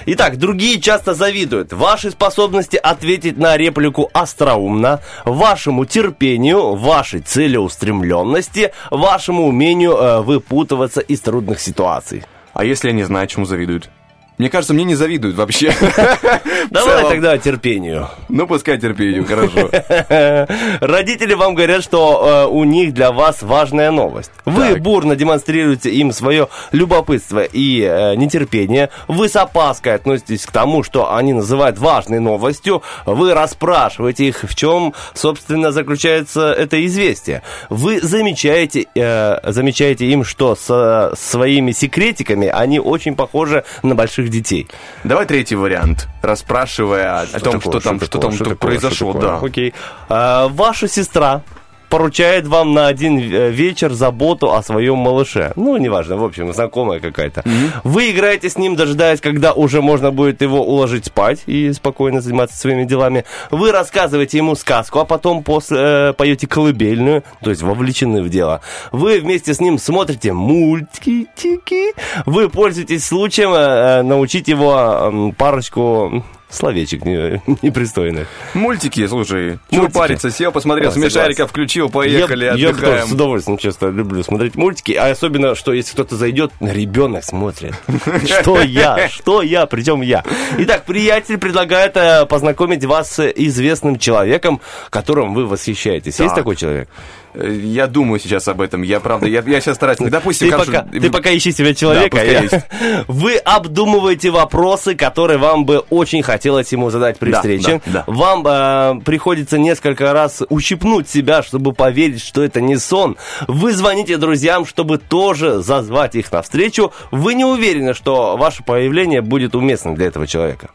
D: Итак, другие часто завидуют вашей способности ответить на реплику остроумно, вашему терпению, вашей целеустремленности, вашему умению э, выпутываться из трудных ситуаций.
C: А если я не знаю, чему завидуют? Мне кажется, мне не завидуют вообще. *laughs*
D: Давай тогда терпению.
C: Ну, пускай терпению, хорошо. *laughs*
D: Родители вам говорят, что э, у них для вас важная новость. Вы
C: Так.
D: бурно демонстрируете им свое любопытство и э, нетерпение. Вы с опаской относитесь к тому, что они называют важной новостью. Вы расспрашиваете их, в чем, собственно, заключается это известие. Вы замечаете, э, замечаете им, что со своими секретиками они очень похожи на больших детей.
C: Давай третий вариант. Расспрашивая о том,
D: такое?
C: что там, что
D: такое?
C: там
D: такое?
C: произошло,
D: Что
C: да.
D: такое? Окей. А, ваша сестра поручает вам на один э, вечер заботу о своем малыше. Ну, неважно, в общем, знакомая какая-то. Вы играете с ним, дожидаясь, когда уже можно будет его уложить спать и спокойно заниматься своими делами. Вы рассказываете ему сказку, а потом после э, поете колыбельную, то есть вовлечены в дело. Вы вместе с ним смотрите мультики. Вы пользуетесь случаем э, э, научить его э, парочку словечек не- *laughs* непристойных.
C: Мультики, слушай. Чего
D: Мультики.
C: париться? Сел, посмотрел,
D: Да,
C: смешарика включил, поехали,
D: я, я тоже
C: отдыхаем.
D: с удовольствием, честно, люблю смотреть мультики. А особенно, что если кто-то зайдет, ребенок смотрит. *laughs* Что я? Что я? Причем я. Итак, приятель предлагает э, познакомить вас с известным человеком, которым вы восхищаетесь. Есть
C: Так.
D: такой человек?
C: Э, Я думаю сейчас об этом. Я, правда, я, я сейчас стараюсь... Допустим,
D: Ты
C: хорошо,
D: пока, ты пока ищи себе человека.
C: пускай
D: я-
C: есть. *laughs*
D: Вы обдумываете вопросы, которые вам бы очень хотелось ему задать при
C: Да,
D: встрече.
C: да, да.
D: Вам э, приходится несколько раз ущипнуть себя, чтобы поверить, что это не сон. Вы звоните друзьям, чтобы тоже зазвать их на встречу. Вы не уверены, что ваше появление будет уместным для этого человека.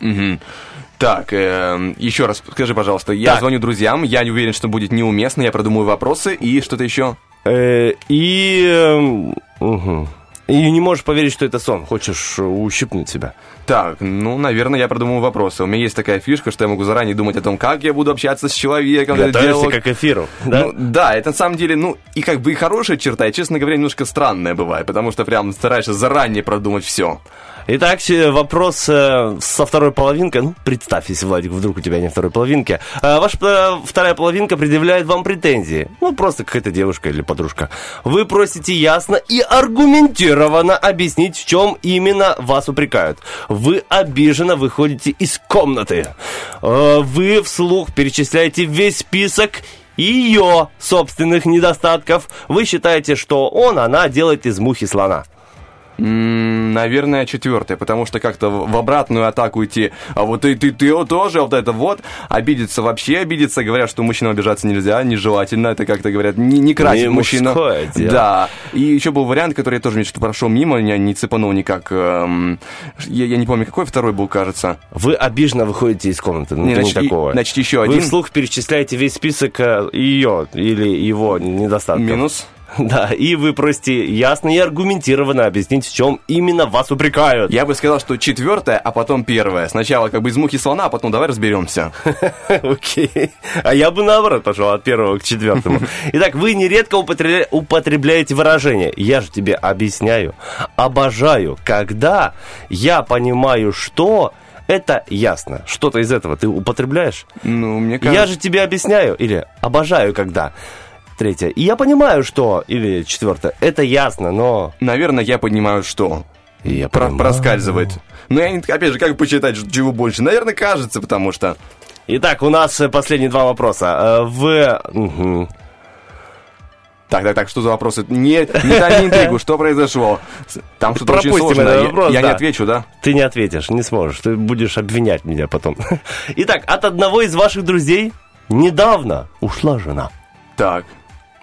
C: Мгм. Так, эм, еще раз скажи, пожалуйста, я
D: Так.
C: звоню друзьям, я не уверен, что будет неуместно, я продумаю вопросы и что-то еще.
D: Э, и... эм, мгм. И не можешь поверить, что это сон. Хочешь э, ущипнуть себя.
C: Так, ну, наверное, я продумаю вопросы. У меня есть такая фишка, что я могу заранее думать о том, как я буду общаться с человеком.
D: Готовишься как к эфиру. Да?
C: Ну, да, это на самом деле, ну, и как бы и хорошая черта, и, честно говоря, немножко странная бывает, потому что прям стараешься заранее продумать все.
D: Итак, э, вопрос э, со второй половинкой. Ну, представь, если, Владик, вдруг у тебя нет второй половинки. Э, ваша вторая половинка предъявляет вам претензии. Ну, просто какая-то девушка или подружка. Вы просите ясно и аргументированно объяснить, в чем именно вас упрекают. Вы обиженно выходите из комнаты. Вы вслух перечисляете весь список ее собственных недостатков. Вы считаете, что он, она делает из мухи слона.
C: Наверное, четвертое, потому что как-то в обратную атаку идти, а вот ты, ты, ты тоже, вот это вот, обидеться вообще обидеться, говорят, что мужчинам обижаться нельзя, нежелательно, это как-то говорят, не, не красит
D: мужское дело.
C: Да, и еще был вариант, который я тоже мне что-то прошел мимо, меня не цепанул никак, эм, я, я не помню, какой второй был, кажется.
D: Вы обиженно выходите из комнаты. Ну,
C: Не, значит,
D: не
C: и-
D: такого.
C: значит, еще
D: Вы
C: один.
D: вслух перечисляете весь список э, ее или его недостатков.
C: Минус. *laughs*
D: Да, и вы просите ясно и аргументированно объяснить, в чем именно вас упрекают.
C: Я бы сказал, что четвертое, а потом первое. Сначала как бы из мухи слона, а потом давай разберемся. *laughs*
D: Окей. А я бы наоборот пошел от первого к четвертому. *laughs* Итак, вы нередко употребля- употребляете выражение «я же тебе объясняю», «обожаю», когда я понимаю, что это ясно. Что-то из этого ты употребляешь?
C: Ну, мне кажется...
D: Я же тебе объясняю, или обожаю, когда. Третье. И я понимаю, что, или четвертое, это ясно, но...
C: Наверное, я понимаю, что.
D: Я
C: Про-
D: понимаю.
C: проскальзывает. Но я, опять же, как почитать, чего больше? Наверное, кажется, потому что...
D: Итак, у нас э, последние два вопроса. Э, В... мгм.
C: Так, так, так, что за вопросы? Не, не дай интригу, что произошло? Там что-то очень сложное.
D: этот
C: Я-
D: вопрос,
C: я не
D: да.
C: отвечу, да?
D: Ты не ответишь, не сможешь. Ты будешь обвинять меня потом. *laughs* Итак, от одного из ваших друзей недавно ушла жена.
C: Так.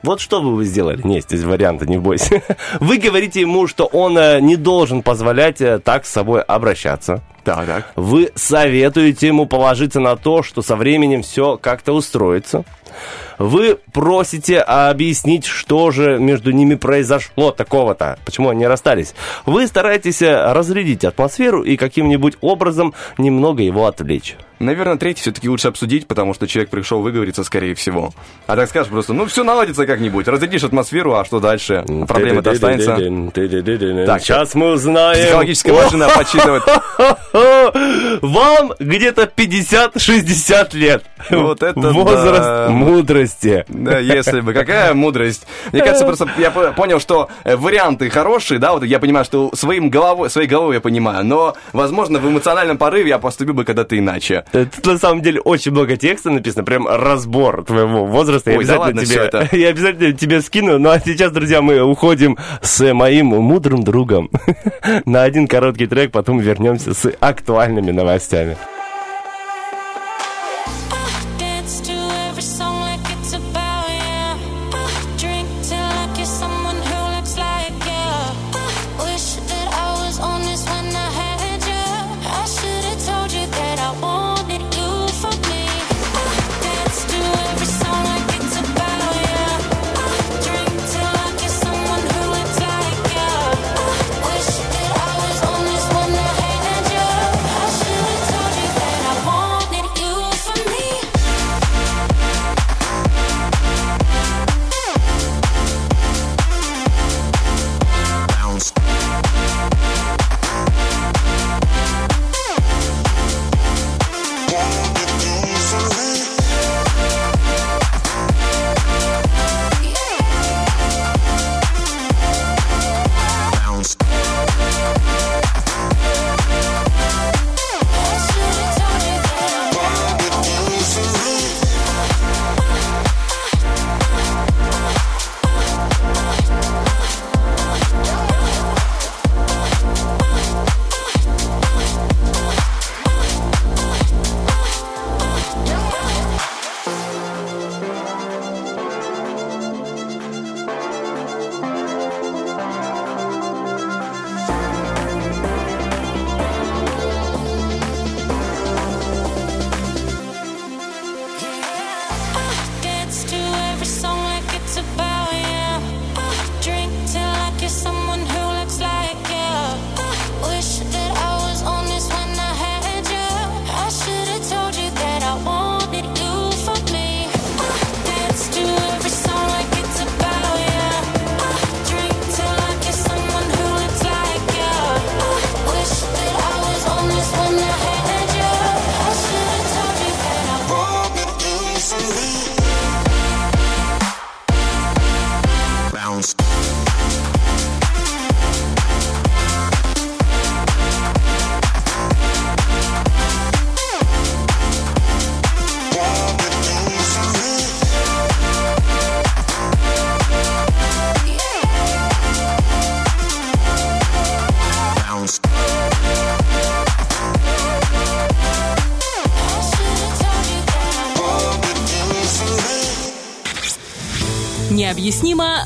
D: Вот что бы вы сделали? Нет, здесь варианты, не бойся. *laughs* Вы говорите ему, что он э, не должен позволять э, так с собой обращаться.
C: Так, так.
D: Вы советуете ему положиться на то, что со временем все как-то устроится. Вы просите объяснить, что же между ними произошло такого-то, почему они расстались. Вы стараетесь э, разрядить атмосферу и каким-нибудь образом немного его отвлечь.
C: Наверное, третий все-таки лучше обсудить, потому что человек пришел выговориться, скорее всего. А так скажешь просто, ну, все наладится как-нибудь, разрядишь атмосферу, а что дальше? Проблема-то останется. Так,
D: сейчас мы узнаем.
C: Психологическая машина подсчитывает.
D: Вам где-то 50-60 лет.
C: Вот это
D: Возраст
C: да.
B: Мудрости.
C: Да, если бы. Какая мудрость. Мне кажется, просто я по- понял, что э, варианты хорошие, да, вот я понимаю, что своим головой, своей головой я понимаю, но, возможно, в эмоциональном порыве я поступил бы когда-то иначе.
B: Тут на самом деле очень много текста написано, прям разбор твоего возраста. Я
C: Ой, да
B: обязательно
C: ладно
B: тебе,
C: всё это. *laughs*
B: я обязательно тебе скину. Ну а сейчас, друзья, мы уходим с моим мудрым другом *laughs* на один короткий трек, потом вернемся с актуальными новостями.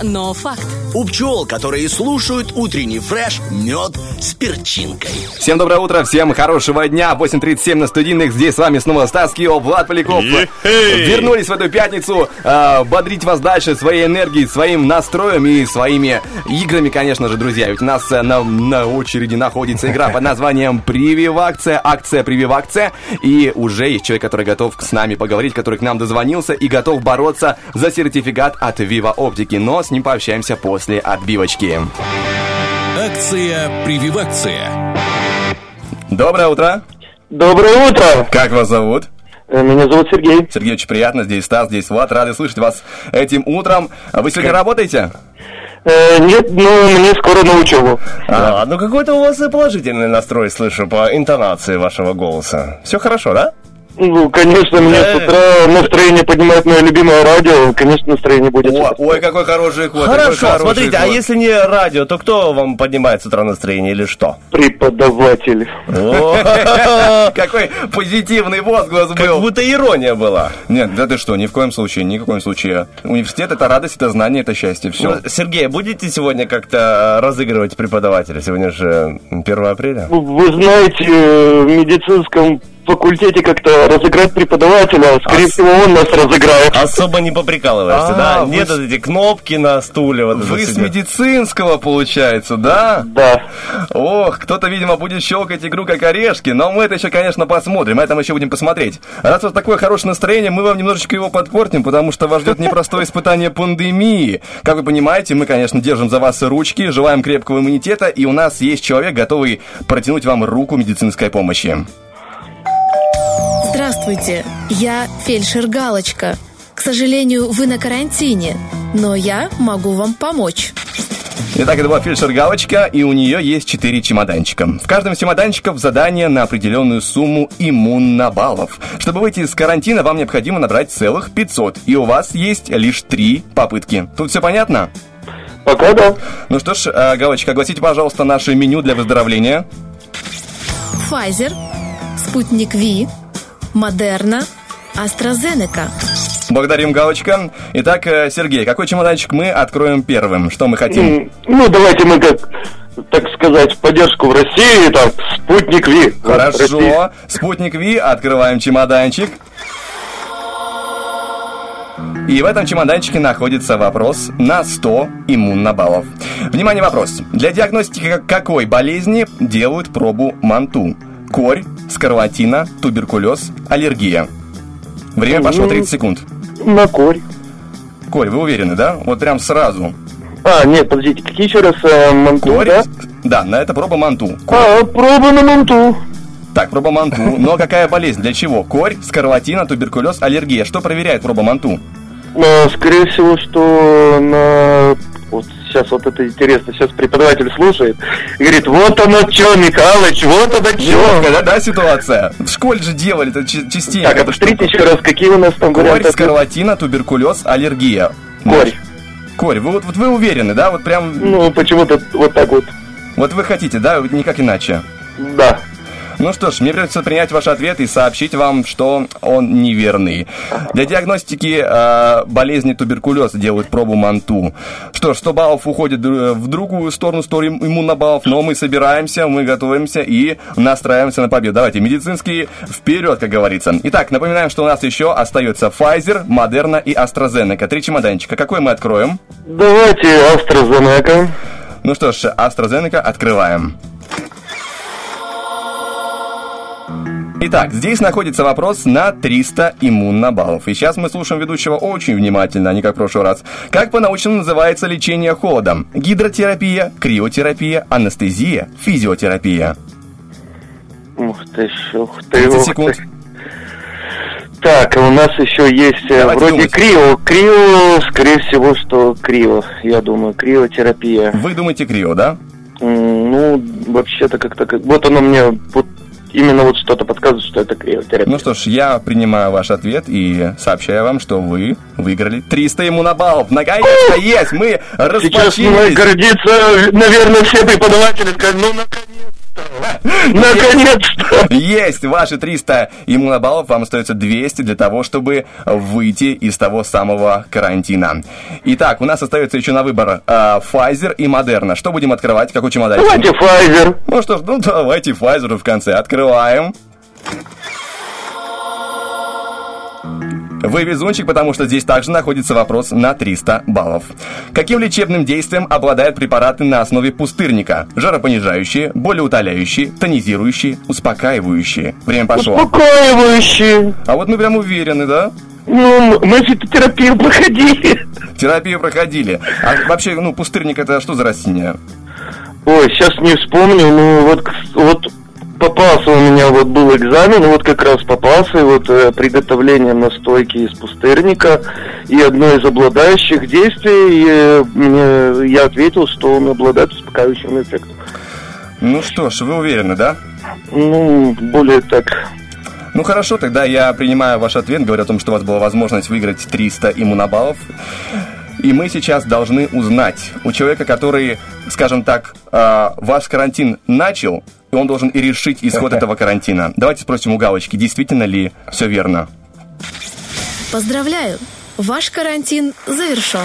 I: Но факт.
E: У пчел, которые слушают утренний фреш, мед с перчинкой.
C: Всем доброе утро, всем хорошего дня. 8.37 на студийных. Здесь с вами снова Стас Кио, Влад Поляков. Вернулись в эту пятницу э, бодрить вас дальше своей энергией, своим настроем и своими играми, конечно же, друзья. Ведь у нас э, на, на очереди находится игра под названием Прививакция, акция Прививакция. И уже есть человек, который готов с нами поговорить, который к нам дозвонился и готов бороться за сертификат от Viva Оптики. Но с ним пообщаемся после отбивочки.
H: Акция «Прививакция».
C: Доброе утро.
J: Доброе утро!
C: Как вас зовут?
J: Э, Меня зовут Сергей.
C: Сергей, очень приятно. Здесь Стас, здесь Влад. Рады слышать вас этим утром. А Вы сегодня работаете?
J: Э, нет, ну, мне скоро на учебу.
B: А, ну какой-то у вас и положительный настрой слышу по интонации вашего голоса. Все хорошо, да?
J: Ну, конечно, мне с утра настроение поднимает мое любимое радио. Конечно, настроение будет.
C: О, ой, какой хороший ход. какой
B: Хорошо,
C: хороший
B: смотрите, а
C: ход.
B: если не радио, то кто вам поднимает с утра настроение или что?
J: Преподаватель.
B: О, *laughs*
C: Какой позитивный возглас
B: Как
C: был.
B: будто ирония была.
C: Нет, да ты что, ни в коем случае, ни в коем случае. Университет это радость, это знание, это счастье, все.
B: Ну, Сергей, будете сегодня как-то э, разыгрывать преподавателя? Сегодня же 1 апреля.
J: Вы знаете, э, в медицинском факультете как-то разыграть преподавателя, скорее
B: А с-
J: всего, он нас разыграет.
B: Особо не поприкалываешься,
C: А,
B: да?
C: вы
B: Нет вот эти кнопки на стуле. Вот
C: Вы с медицинского, получается, да?
J: Да.
C: Ох, кто-то, видимо, будет щелкать игру как орешки, но мы это еще, конечно, посмотрим, это мы еще будем посмотреть. Раз у вас такое хорошее настроение, мы вам немножечко его подпортим, потому что вас ждет непростое испытание пандемии. Как вы понимаете, мы, конечно, держим за вас ручки, желаем крепкого иммунитета, и у нас есть человек, готовый протянуть вам руку медицинской помощи.
K: Здравствуйте, я фельдшер Галочка. К сожалению, вы на карантине, но я могу вам помочь.
C: Итак, это была фельдшер Галочка, и у нее есть четыре чемоданчика. В каждом из чемоданчиков задание на определенную сумму иммунобаллов. Чтобы выйти из карантина, вам необходимо набрать целых 500, и у вас есть лишь три попытки. Тут все понятно?
J: Пока да.
C: Ну что ж, э, Галочка, огласите, пожалуйста, наше меню для выздоровления.
K: Pfizer, Спутник Ви, Модерна, AstraZeneca.
C: Благодарим, Галочка. Итак, э, Сергей, какой чемоданчик мы откроем первым? Что мы хотим?
J: Ну, давайте мы как, так сказать, в поддержку в России, там, спутник Ви.
C: Хорошо. Спутник Ви, открываем чемоданчик. И в этом чемоданчике находится вопрос на 100 иммунобаллов. Внимание, вопрос. Для диагностики как- какой болезни делают пробу МАНТУ? Корь, скарлатина, туберкулез, аллергия. Время пошло 30 секунд.
J: На корь.
C: Корь, вы уверены, да? Вот прям сразу.
J: А, нет, подождите, какие еще раз э, манту,
C: Корь?
J: да?
C: Да, на это проба МАНТУ.
J: А, проба на манту.
C: Так, проба МАНТУ. Но какая болезнь? Для чего? Корь, скарлатина, туберкулез, аллергия. Что проверяет проба МАНТУ?
J: А, скорее всего, что на... Вот сейчас вот это интересно, сейчас преподаватель слушает и говорит, вот оно что, Михалыч, вот оно что.
C: Да, да, ситуация? В школе же делали это частенько.
J: Так, а повторите еще раз, какие у нас там
C: Корь,
J: варианты?
C: скарлатина, туберкулез, аллергия.
J: Корь.
C: Корь, вы вот, вот вы уверены, да? Вот прям...
J: Ну, почему-то вот так вот.
C: Вот вы хотите, да? Никак иначе.
J: Да.
C: Ну что ж, мне придется принять ваш ответ и сообщить вам, что он неверный. Для диагностики э, болезни туберкулеза делают пробу МАНТУ. Что ж, 100 баллов уходит э, в другую сторону, сторону иммунобаллов, но мы собираемся, мы готовимся и настраиваемся на победу. Давайте, медицинские вперед, как говорится. Итак, напоминаем, что у нас еще остается Pfizer, Moderna и AstraZeneca. Три чемоданчика. Какой мы откроем?
J: Давайте AstraZeneca.
C: Ну что ж, AstraZeneca открываем. Итак, здесь находится вопрос на 300 иммунобаллов. И сейчас мы слушаем ведущего очень внимательно, а не как в прошлый раз. Как по-научному называется лечение холодом? Гидротерапия, криотерапия, анестезия, физиотерапия.
J: Ух ты, ух ты,
C: 30
J: ух
C: секунд.
J: ты. Так, у нас еще есть э,
C: Давайте
J: вроде
C: думать.
J: крио. Крио, скорее всего, что крио. Я думаю, криотерапия.
C: Вы думаете крио, да?
J: Ну, вообще-то как-то... как- Вот оно мне... Вот именно вот что-то подсказывает, что это криотерапия.
C: Ну что ж, я принимаю ваш ответ и сообщаю вам, что вы выиграли 300 иммунобаллов. Наконец-то есть! Мы
J: Сейчас мной
C: распочились!
J: гордиться, наверное, все преподаватели скажут, ну, наконец-то! *laughs* Наконец-то!
C: Есть ваши 300 иммунобаллов, вам остается 200 для того, чтобы выйти из того самого карантина. Итак, у нас остается еще на выбор э, Pfizer и Moderna. Что будем открывать? Какой чемоданчик?
J: Давайте Pfizer.
C: Ну что ж, ну давайте Pfizer в конце. Открываем. Вы везунчик, потому что здесь также находится вопрос на 300 баллов. Каким лечебным действием обладают препараты на основе пустырника? Жаропонижающие, болеутоляющие, тонизирующие, успокаивающие. Время пошло.
J: Успокаивающие.
C: А вот мы прям уверены, да?
J: Ну, мы фитотерапию проходили.
C: Терапию проходили. А вообще, ну, пустырник это что за растение?
J: Ой, сейчас не вспомню, ну вот, вот попался у меня, вот был экзамен, вот как раз попался, и вот э, приготовление настойки из пустырника, и одно из обладающих действий, и, э, мне, я ответил, что он обладает успокаивающим эффектом.
C: Ну что ж, вы уверены, да?
J: Ну, более так,
C: Ну хорошо, тогда я принимаю ваш ответ, говоря о том, что у вас была возможность выиграть 300 иммунобаллов. И мы сейчас должны узнать у человека, который, скажем так, э, ваш карантин начал, и он должен и решить исход *laughs* этого карантина. Давайте спросим у Галочки, действительно ли все верно.
K: Поздравляю! Ваш карантин завершен.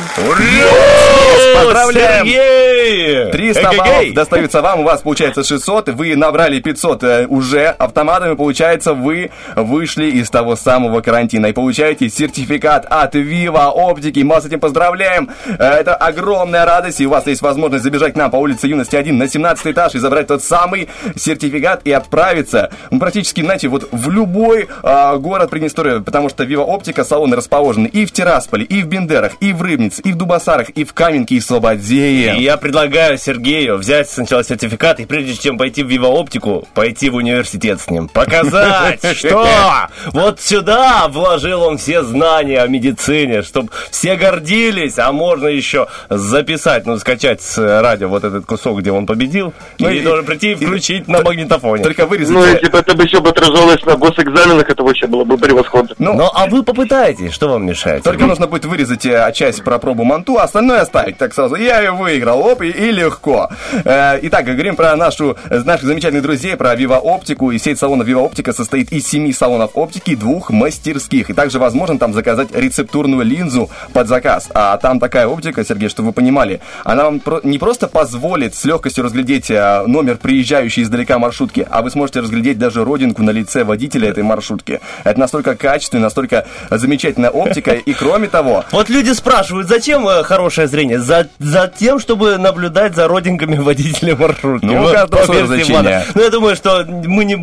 C: Поздравляем!
D: Сергей!
C: 300
D: Эгегей!
C: баллов достаются вам, у вас получается 600, вы набрали 500 э, уже автоматами, получается, вы вышли из того самого карантина и получаете сертификат от Viva Оптики. Мы вас с этим поздравляем. Э, Это огромная радость, и у вас есть возможность забежать к нам по улице Юности 1 на 17 этаж и забрать тот самый сертификат и отправиться, ну, практически, знаете, вот в любой а, город Приднестровья, потому что Viva Оптика салоны расположены и в Тирасполе, и в Бендерах, и в Рыбнице, и в Дубасарах, и в Каменке, и в Слободее.
D: И я предлагаю Сергею взять сначала сертификат и прежде чем пойти в Вива Оптику, пойти в университет с ним. Показать, *laughs* что вот сюда вложил он все знания о медицине, чтобы все гордились, а можно еще записать, ну, скачать с радио вот этот кусок, где он победил,
C: Ну
D: и,
C: и-
D: должен прийти и включить на магнитофоне.
C: Только вырезать.
J: Ну, если бы это бы еще бы отражалось на госэкзаменах, это вообще было бы превосходно.
C: Ну,
D: Ну, а вы попытаетесь, что вам мешает?
C: Только нужно будет вырезать э, часть про пробу манту, а остальное оставить. Так сразу, я ее выиграл, оп, и, и легко. Э, итак, говорим про нашу, э, наших замечательных друзей, про Viva Оптику. И сеть салонов Viva Оптика состоит из семи салонов оптики двух мастерских. И также возможно там заказать рецептурную линзу под заказ. А там такая оптика, Сергей, чтобы вы понимали, она вам не просто позволит с легкостью разглядеть номер приезжающей издалека маршрутки, а вы сможете разглядеть даже родинку на лице водителя этой маршрутки. Это настолько качественная, настолько замечательная оптика. И кроме того,
D: Вот люди спрашивают, зачем э, хорошее зрение? За, за тем, чтобы наблюдать за родинками водителя маршрутки.
C: Ну, у каждого свое значение.
D: Ну, я думаю, что мы не,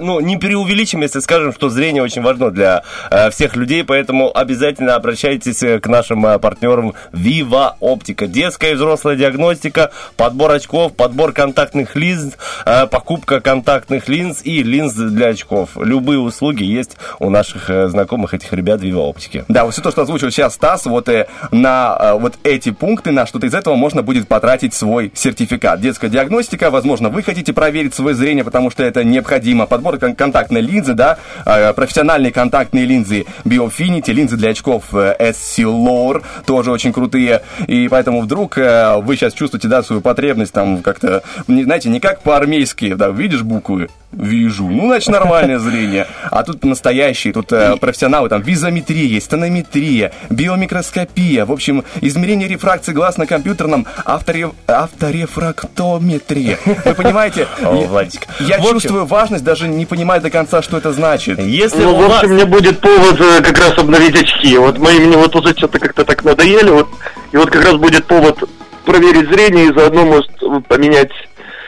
D: ну, не преувеличим, если скажем, что зрение очень важно для э, всех людей, поэтому обязательно обращайтесь э, к нашим э, партнерам Viva Оптика. Детская и взрослая диагностика, подбор очков, подбор контактных линз, э, покупка контактных линз и линз для очков. Любые услуги есть у наших э, знакомых этих ребят Viva Оптики.
C: Да, вот все то, что озвучил сейчас Стас, вот э, на э, вот эти пункты, на что-то из этого можно будет потратить свой сертификат. Детская диагностика, возможно, вы хотите проверить свое зрение, потому что это необходимо. Подбор кон- контактной линзы, да, э, профессиональные контактные линзы Biofinity, линзы для очков э, S-Lore, тоже очень крутые. И поэтому вдруг э, вы сейчас чувствуете, да, свою потребность там как-то, не, знаете, не как по-армейски, да, видишь буквы, Вижу. Ну, значит, нормальное зрение. А тут настоящие, тут э, профессионалы, там, визометрия есть, тонометрия, биомикроскопия, в общем, измерение рефракции глаз на компьютерном авторе... авторефрактометрии. Вы понимаете?
D: О, Владик.
C: Я
D: общем-
C: чувствую важность, даже не понимая до конца, что это значит.
D: Если
J: Ну,
D: у
J: в
D: вас...
J: общем, мне будет повод э, как раз обновить очки. Вот мои мне вот уже что-то как-то так надоели. Вот, и вот как раз будет повод проверить зрение и заодно, может, поменять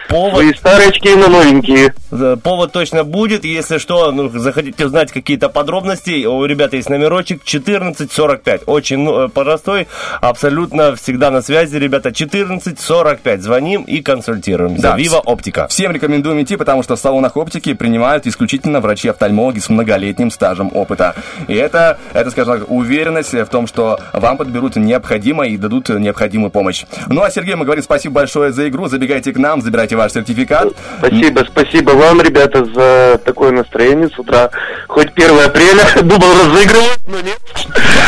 D: Повод
J: свои старые очки на новенькие.
D: Повод точно будет. Если что, ну, захотите узнать какие-то подробности, у ребят есть номерочек 1445. Очень ну, э, простой, абсолютно всегда на связи, ребята. 1445. Звоним и консультируемся.
C: Да,
D: Вива Оптика.
C: Всем рекомендуем идти, потому что в салонах оптики принимают исключительно врачи-офтальмологи с многолетним стажем опыта. И это, это, скажем так, уверенность в том, что вам подберут необходимое и дадут необходимую помощь. Ну а Сергей, мы говорим спасибо большое за игру. Забегайте к нам, забирайте ваш сертификат.
J: Спасибо, спасибо вам, ребята, за такое настроение с утра. Хоть 1 апреля, *laughs* думал разыгрывать, но нет.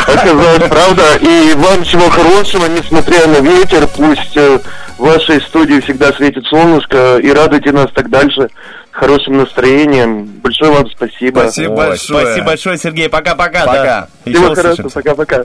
J: Оказалось, правда. И вам всего хорошего, несмотря на ветер. Пусть э, в вашей студии всегда светит солнышко. И радуйте нас так дальше хорошим настроением. Большое вам спасибо.
C: Спасибо
D: Ой,
C: большое.
D: Спасибо большое, Сергей. Пока-пока.
C: Пока.
D: да. Еще
J: Всего хорошего, пока-пока.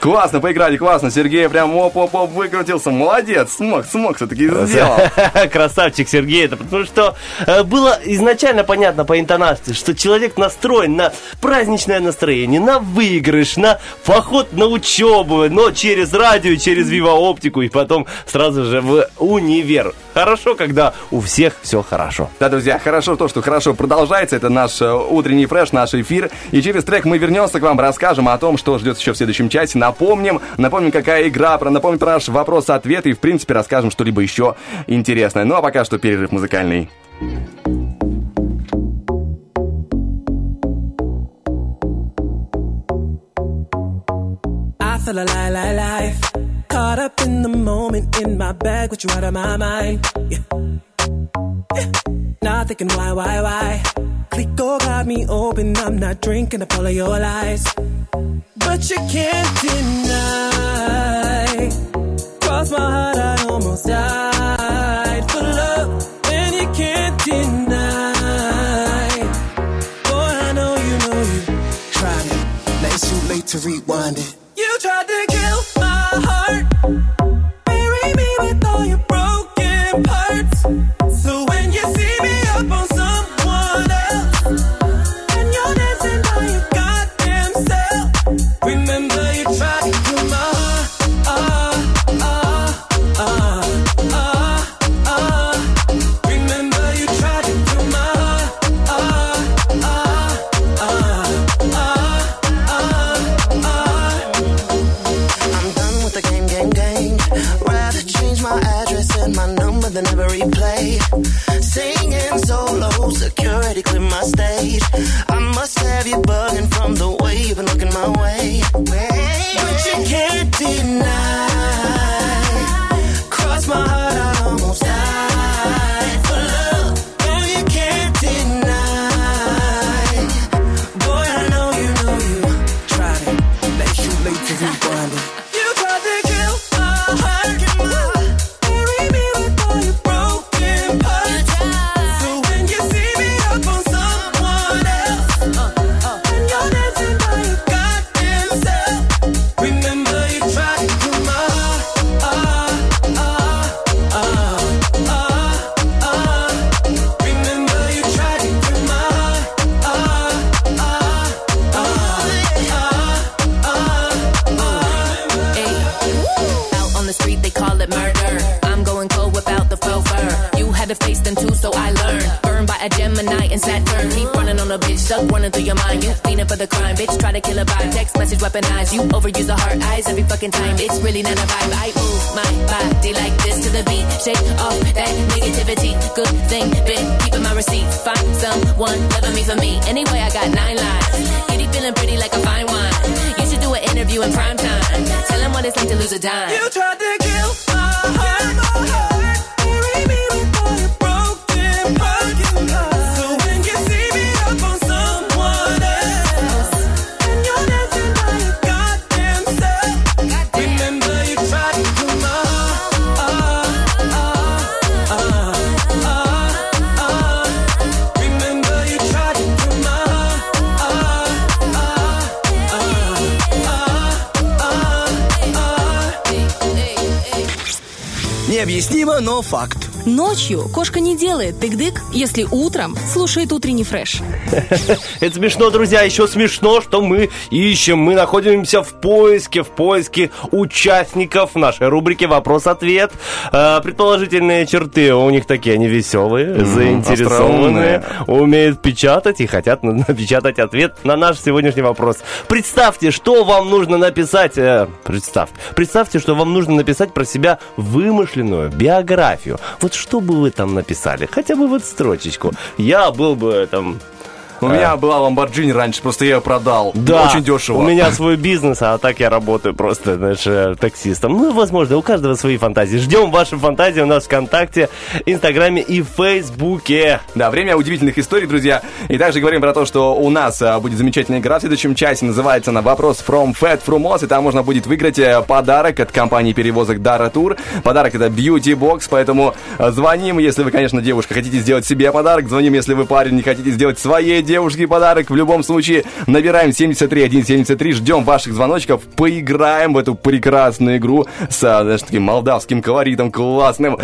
C: Классно, поиграли, классно. Сергей прям оп-оп-оп выкрутился. Молодец, смог, смог все-таки сделал. *laughs*
D: Красавчик Сергей, это потому что э, было изначально понятно по интонации, что человек настроен на праздничное настроение, на выигрыш, на поход на учебу, но через радио, через Вива Оптику и потом сразу же в универ. Хорошо, когда у всех все хорошо.
C: Да, друзья, хорошо то, что хорошо продолжается. Это наш э, утренний фреш, наш эфир. И через трек мы вернемся к вам, расскажем о том, что ждет еще в следующем часе. Напомним, напомним, какая игра, про напомним про наш вопрос-ответ и, в принципе, расскажем что-либо еще интересное. Ну, а пока что перерыв музыкальный.
G: Feel alive, alive, life. Caught up in the moment, in my bag, with you out of my mind. Yeah. Not thinking why, why, why. Clico got me open, I'm not drinking up all of your lies. But you can't deny. Cross my heart, I almost died for love. And you can't deny. Boy, I know you know you tried it.
L: Now it's too late to rewind it.
G: You tried to kill my heart. Parts. change my address and my number, they never replay. Singing solo, security clear my stage. I must have you bugging from the way you've been looking my way. But you can't deny, cross my heart.
M: Running through your mind. You fiending for the crime, bitch. Try to kill a vibe. Text message weaponized. You overuse the heart eyes every fucking time. It's really not a vibe. I move my body like this to the beat. Shake off that negativity. Good thing, been keeping my receipts. Find someone loving me for me. Anyway, I got nine lives. Feeling pretty like a fine wine. You should do an interview in prime time. Tell him what it's like to lose a dime.
G: You tried to kill my heart.
E: Необъяснимо, но факт.
I: Ночью кошка не делает тык-дык, если утром слушает утренний фреш. *laughs*
D: Это смешно, друзья. Еще смешно, что мы ищем. Мы находимся в поиске, в поиске участников нашей рубрики «Вопрос-ответ». Э, Предположительные черты у них такие, они веселые, заинтересованные, умеют печатать и хотят на- *laughs* напечатать ответ на наш сегодняшний вопрос. Представьте, что вам нужно написать. э, представь, представьте, что вам нужно написать про себя вымышленную биографию. Вот что бы вы там написали? Хотя бы вот строчечку. Я был бы там
C: У меня была Ламборджини раньше, просто я ее продал.
D: да,
C: Очень дешево.
D: У меня свой бизнес, а так я работаю просто, знаешь, э, таксистом. Ну, возможно, у каждого свои фантазии. Ждем ваши фантазии у нас ВКонтакте, Инстаграме и Фейсбуке.
C: Да, время удивительных историй, друзья. И также говорим про то, что у нас а, будет замечательная игра в следующем часе. Называется она «Вопрос from Fat Frumos». И там можно будет выиграть э, подарок от компании перевозок Дара Тур. Подарок это Beauty Box, поэтому э, звоним, если вы, конечно, девушка, хотите сделать себе подарок. Звоним, если вы парень, не хотите сделать своей девушке подарок. В любом случае, набираем 73 173, ждем ваших звоночков, поиграем в эту прекрасную игру с, а, знаешь, таким молдавским колоритом классным.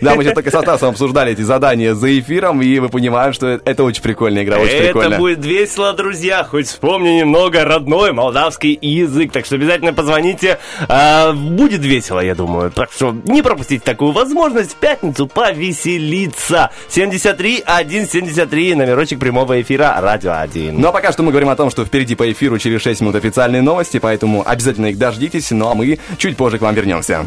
C: Да, мы сейчас только со Стасом обсуждали эти задания за эфиром, и мы понимаем, что это очень прикольная игра, очень
D: Это
C: прикольная.
D: будет весело, друзья. Хоть вспомни немного родной молдавский язык. Так что обязательно позвоните. А, будет весело, я думаю. Так что не пропустите такую возможность в пятницу повеселиться. 73 173 номерочек прямого эфира Радио 1.
C: Ну а пока что мы говорим о том, что впереди по эфиру через 6 минут официальные новости, поэтому обязательно их дождитесь, ну а мы чуть позже к вам вернемся.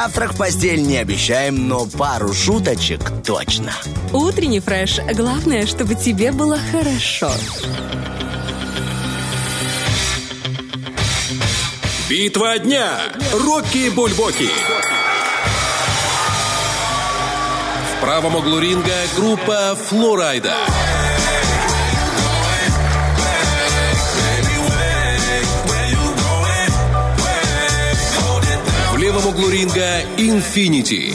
E: Завтрак в постель не обещаем, но пару шуточек точно.
B: Утренний фреш. Главное, чтобы тебе было хорошо.
H: Битва дня. Рокки Бульбоки. В правом углу ринга группа Флорайда. В левом углу ринга Инфинити.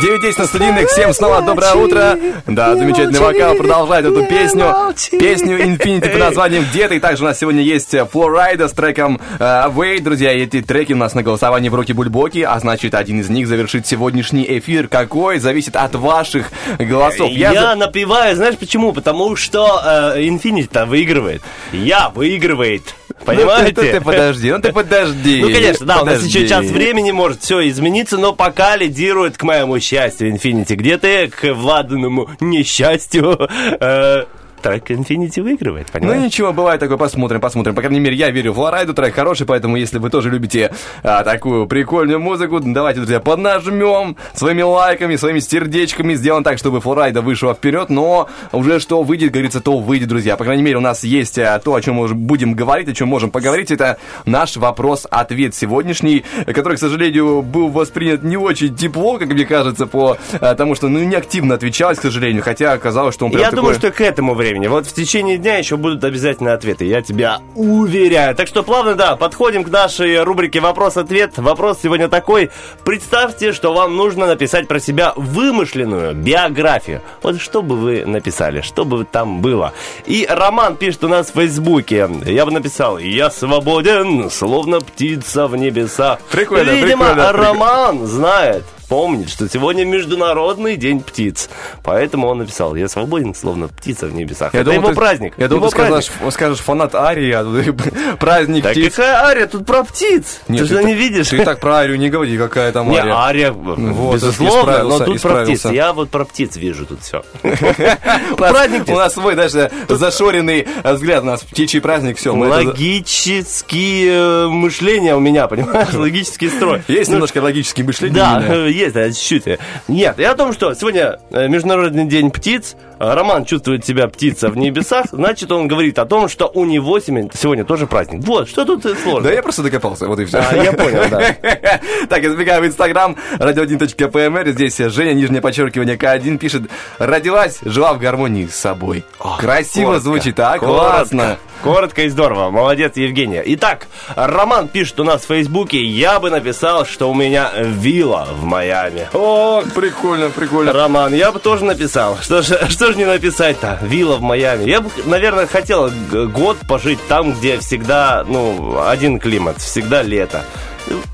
H: Бою!
C: 9 на студийных. Всем снова доброе утро. Да, замечательный вокал продолжает эту песню. Песню Infinity под названием «Где ты?». Также у нас сегодня есть Флорайда с треком э, Away. Друзья, эти треки у нас на голосовании в руки Бульбоки, а значит, один из них завершит сегодняшний эфир. Какой? Зависит от ваших голосов.
D: Я,
C: за-
D: напиваю, знаешь почему? Потому что э, Infinity выигрывает. Я выигрывает. Понимаете?
C: Ну, ты, ты подожди, ну ты подожди.
D: Ну, конечно, да, у нас еще
C: Подожди.
D: час времени, может все измениться, но пока лидирует, к моему счастью, Infinity. Где ты, к Владаному несчастью, э, трек Infinity выигрывает,
C: Ну
D: понимаешь?
C: ничего, бывает такое, посмотрим, посмотрим. По крайней мере, я верю в Флорайду, трек хороший, поэтому если вы тоже любите а, такую прикольную музыку, давайте, друзья, поднажмем своими лайками, своими сердечками, сделаем так, чтобы Флорайда вышла вперед, но уже что выйдет, говорится, то выйдет, друзья. По крайней мере, у нас есть а, то, о чем мы будем говорить, о чем можем поговорить, это наш вопрос-ответ сегодняшний, который, к сожалению, был воспринят не очень тепло, как мне кажется, по а, тому, что ну, не активно отвечалось, к сожалению, хотя оказалось, что он прям
D: Я думаю,
C: такой-
D: что к этому времени. Вот в течение дня еще будут обязательно ответы. Я тебя уверяю. Так что плавно, да, подходим к нашей рубрике «Вопрос-ответ». Вопрос сегодня такой. Представьте, что вам нужно написать про себя вымышленную биографию. Вот что бы вы написали, что бы там было. И Роман пишет у нас в Фейсбуке. Я бы написал «Я свободен, словно птица в небесах».
C: Прикольно,
D: Видимо,
C: прикольно, прикольно.
D: Роман знает, помнит, что сегодня Международный день птиц. Поэтому он написал «Я свободен, словно птица в небесах». Это
C: думал,
D: его
C: ты-
D: праздник.
C: Я думал, ты скажешь, скажешь фанат Арии, а тут *laughs* праздник
D: Да
C: птиц.
D: какая ария? Тут про птиц.
C: Нет,
D: ты же не видишь.
C: Ты так про Арию не говори, какая там
D: Не,
C: Ария.
D: ария,
C: Вот,
D: безусловно, но тут про птиц. Я вот про птиц вижу тут все. *laughs* Праздник
C: У нас свой даже зашоренный взгляд, у нас птичий праздник, все.
D: Логические мышления у меня, понимаешь? *laughs* Логический строй.
C: Есть
D: Ну,
C: немножко логические мышления.
D: Да, э, есть, да, чуть-чуть. Нет, и о том, что сегодня э, Международный день птиц, Роман чувствует себя птица в небесах, значит, он говорит о том, что у него сегодня тоже праздник. Вот, что тут сложно?
C: Да я просто докопался, вот и все.
D: А, я понял, да. *laughs*
C: Так, я забегаю в Инстаграм, radio1.pmr, здесь Женя, нижнее подчеркивание, К1, пишет, родилась, жила в гармонии с собой. Красиво звучит, а? Классно.
D: Коротко и здорово. Молодец, Евгения. Итак, Роман пишет у нас в Фейсбуке, я бы написал, что у меня вилла в Майами.
C: О, прикольно, прикольно.
D: Роман, я бы тоже написал. Что же, что ж не написать-то? Вилла в Майами. Я бы, наверное, хотел год пожить там, где всегда, ну, один климат, всегда лето.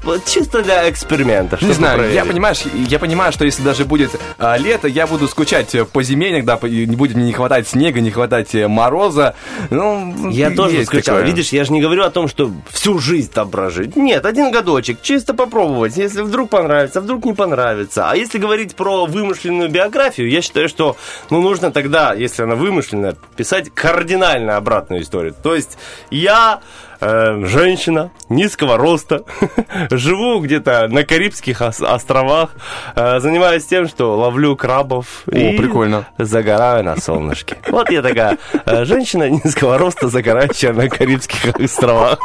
D: Вот чисто для эксперимента.
C: Не знаю, я
D: проверить.
C: понимаешь, я понимаю, что если даже будет а, лето, я буду скучать по зиме иногда, не будет мне не хватать снега, не хватать э, мороза. Ну,
D: Я тоже скучал.
C: такое.
D: Видишь, я же не говорю о том, что всю жизнь там прожить. Нет, один годочек, чисто попробовать. Если вдруг понравится, вдруг не понравится. А если говорить про вымышленную биографию, я считаю, что ну, нужно тогда, если она вымышленная, писать кардинально обратную историю. То есть я э, женщина низкого роста, *laughs* живу где-то на Карибских ос- островах, э, занимаюсь тем, что ловлю крабов
C: О,
D: и
C: прикольно.
D: загораю на солнышке. Вот я такая э, женщина *laughs* низкого роста, загорающая на Карибских островах.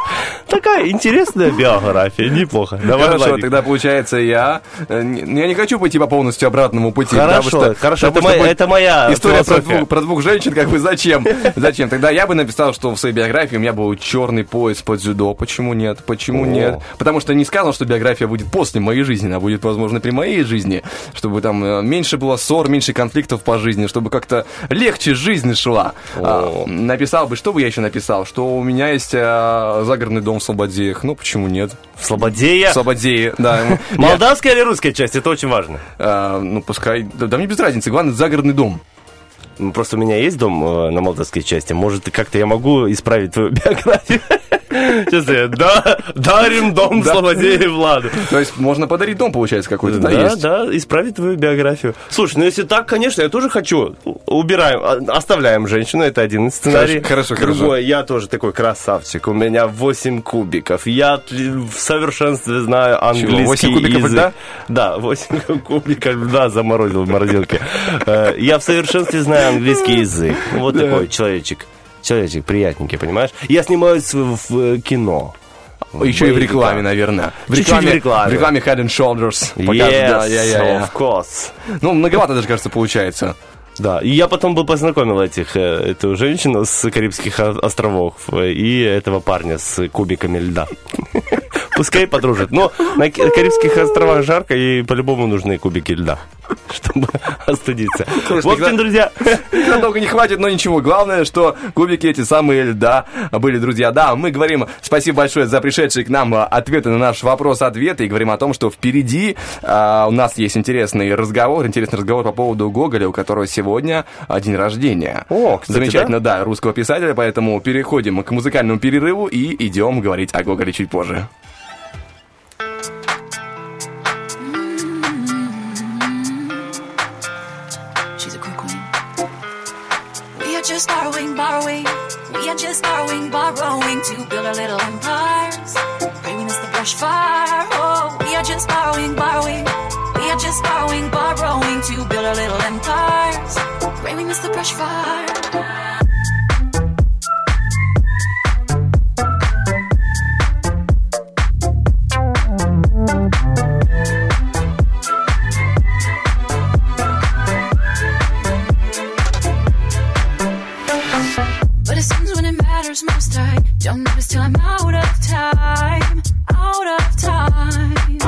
D: Такая интересная биография, неплохо. Давай,
C: Хорошо,
D: Владик.
C: тогда получается я... не- Я не хочу пойти по полностью обратному пути.
D: Хорошо,
C: потому что-
D: хорошо,
C: потому
D: это моя-
C: будет
D: это моя
C: История про двух, про двух женщин, как бы зачем? *laughs* Зачем? Тогда я бы написал, что в своей биографии у меня был черный пояс под дзюдо. Почему нет? Почему
D: О.
C: нет? Потому что не сказано, что биография будет после моей жизни, она будет, возможно, при моей жизни. Чтобы там э, меньше было ссор, меньше конфликтов по жизни, чтобы как-то легче жизнь шла. А, написал бы, что бы я еще написал? Что у меня есть э, загородный дом в Слободеях. Ну, почему нет?
D: В Слободея?
C: В Слободее, да.
D: Молдавская или русская часть? Это очень важно.
C: А, ну, пускай... Да мне без разницы, главное, загородный дом.
D: Просто у меня есть дом э, на молдавской части. Может, как-то я могу исправить твою *laughs* биографию? Сейчас я, да, дарим дом
C: Да.
D: злодею Владу.
C: То есть можно подарить дом, получается, какой-то, да,
D: Да,
C: есть?
D: да, исправить твою биографию. Слушай, ну если так, конечно, я тоже хочу. Убираем, а- оставляем женщину, это один из сценариев.
C: Хорошо, хорошо,
D: Другой, я тоже такой красавчик. У меня 8 кубиков. Я в совершенстве знаю английский
C: 8 кубиков
D: язык.
C: льда?
D: Да, 8 *laughs* кубиков льда заморозил в морозилке. Э, Я в совершенстве знаю английский язык. Вот такой человечек. Человечек приятненький, понимаешь? Я снимаюсь в, э, кино.
C: Еще и в рекламе, наверное. В
D: Чуть-чуть
C: рекламе,
D: в рекламе.
C: В рекламе Head and Shoulders.
D: Yes,
C: Показывают, да, я, я, я.
D: of course.
C: Ну, многовато даже, кажется, получается.
D: Да, и я потом был познакомил этих, э, эту женщину с Карибских островов э, и этого парня с кубиками льда. *laughs* Пускай подружат. Но на Ки- Карибских островах жарко, и по-любому нужны кубики льда, *laughs* чтобы остудиться. *laughs* В общем, друзья, *laughs*
C: Надолго не хватит, но ничего. Главное, что кубики эти самые льда были, друзья. Да, мы говорим спасибо большое за пришедшие к нам а, ответы на наш вопрос-ответы и говорим о том, что впереди а, у нас есть интересный разговор, интересный разговор по поводу Гоголя, у которого сегодня а, день рождения.
D: О, кстати,
C: Замечательно, да? русского писателя, поэтому переходим к музыкальному перерыву и идем говорить о Гоголе чуть позже.
F: Borrowing, borrowing. We are just borrowing, borrowing to build our little empires. Bringing us the brush fire. Oh, we are just borrowing, borrowing. We are just borrowing, borrowing to build our little empires. Bringing us the brush fire. Don't notice till I'm out of time. Out of time.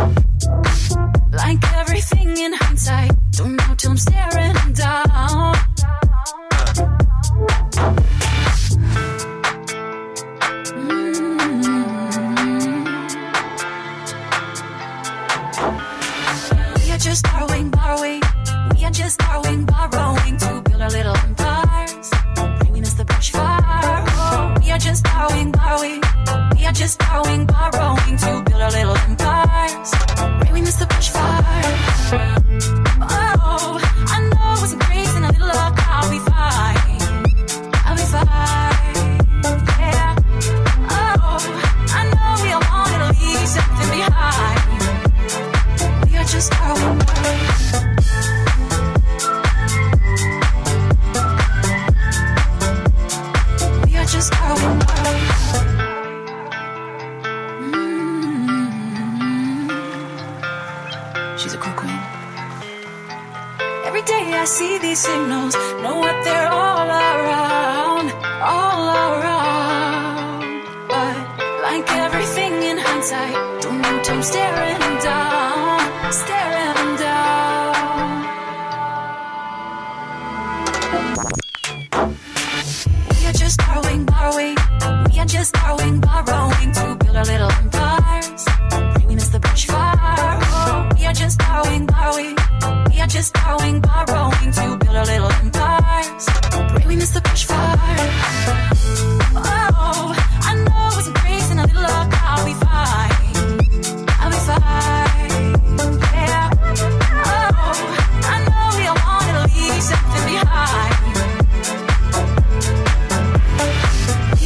F: Like everything in hindsight, don't know till I'm staring down. Mm. We are just borrowing, borrowing. We are just borrowing, borrowing to build our little just borrowing, borrowing. We are just borrowing, borrowing to build our little empires. Bringing us the brush signals,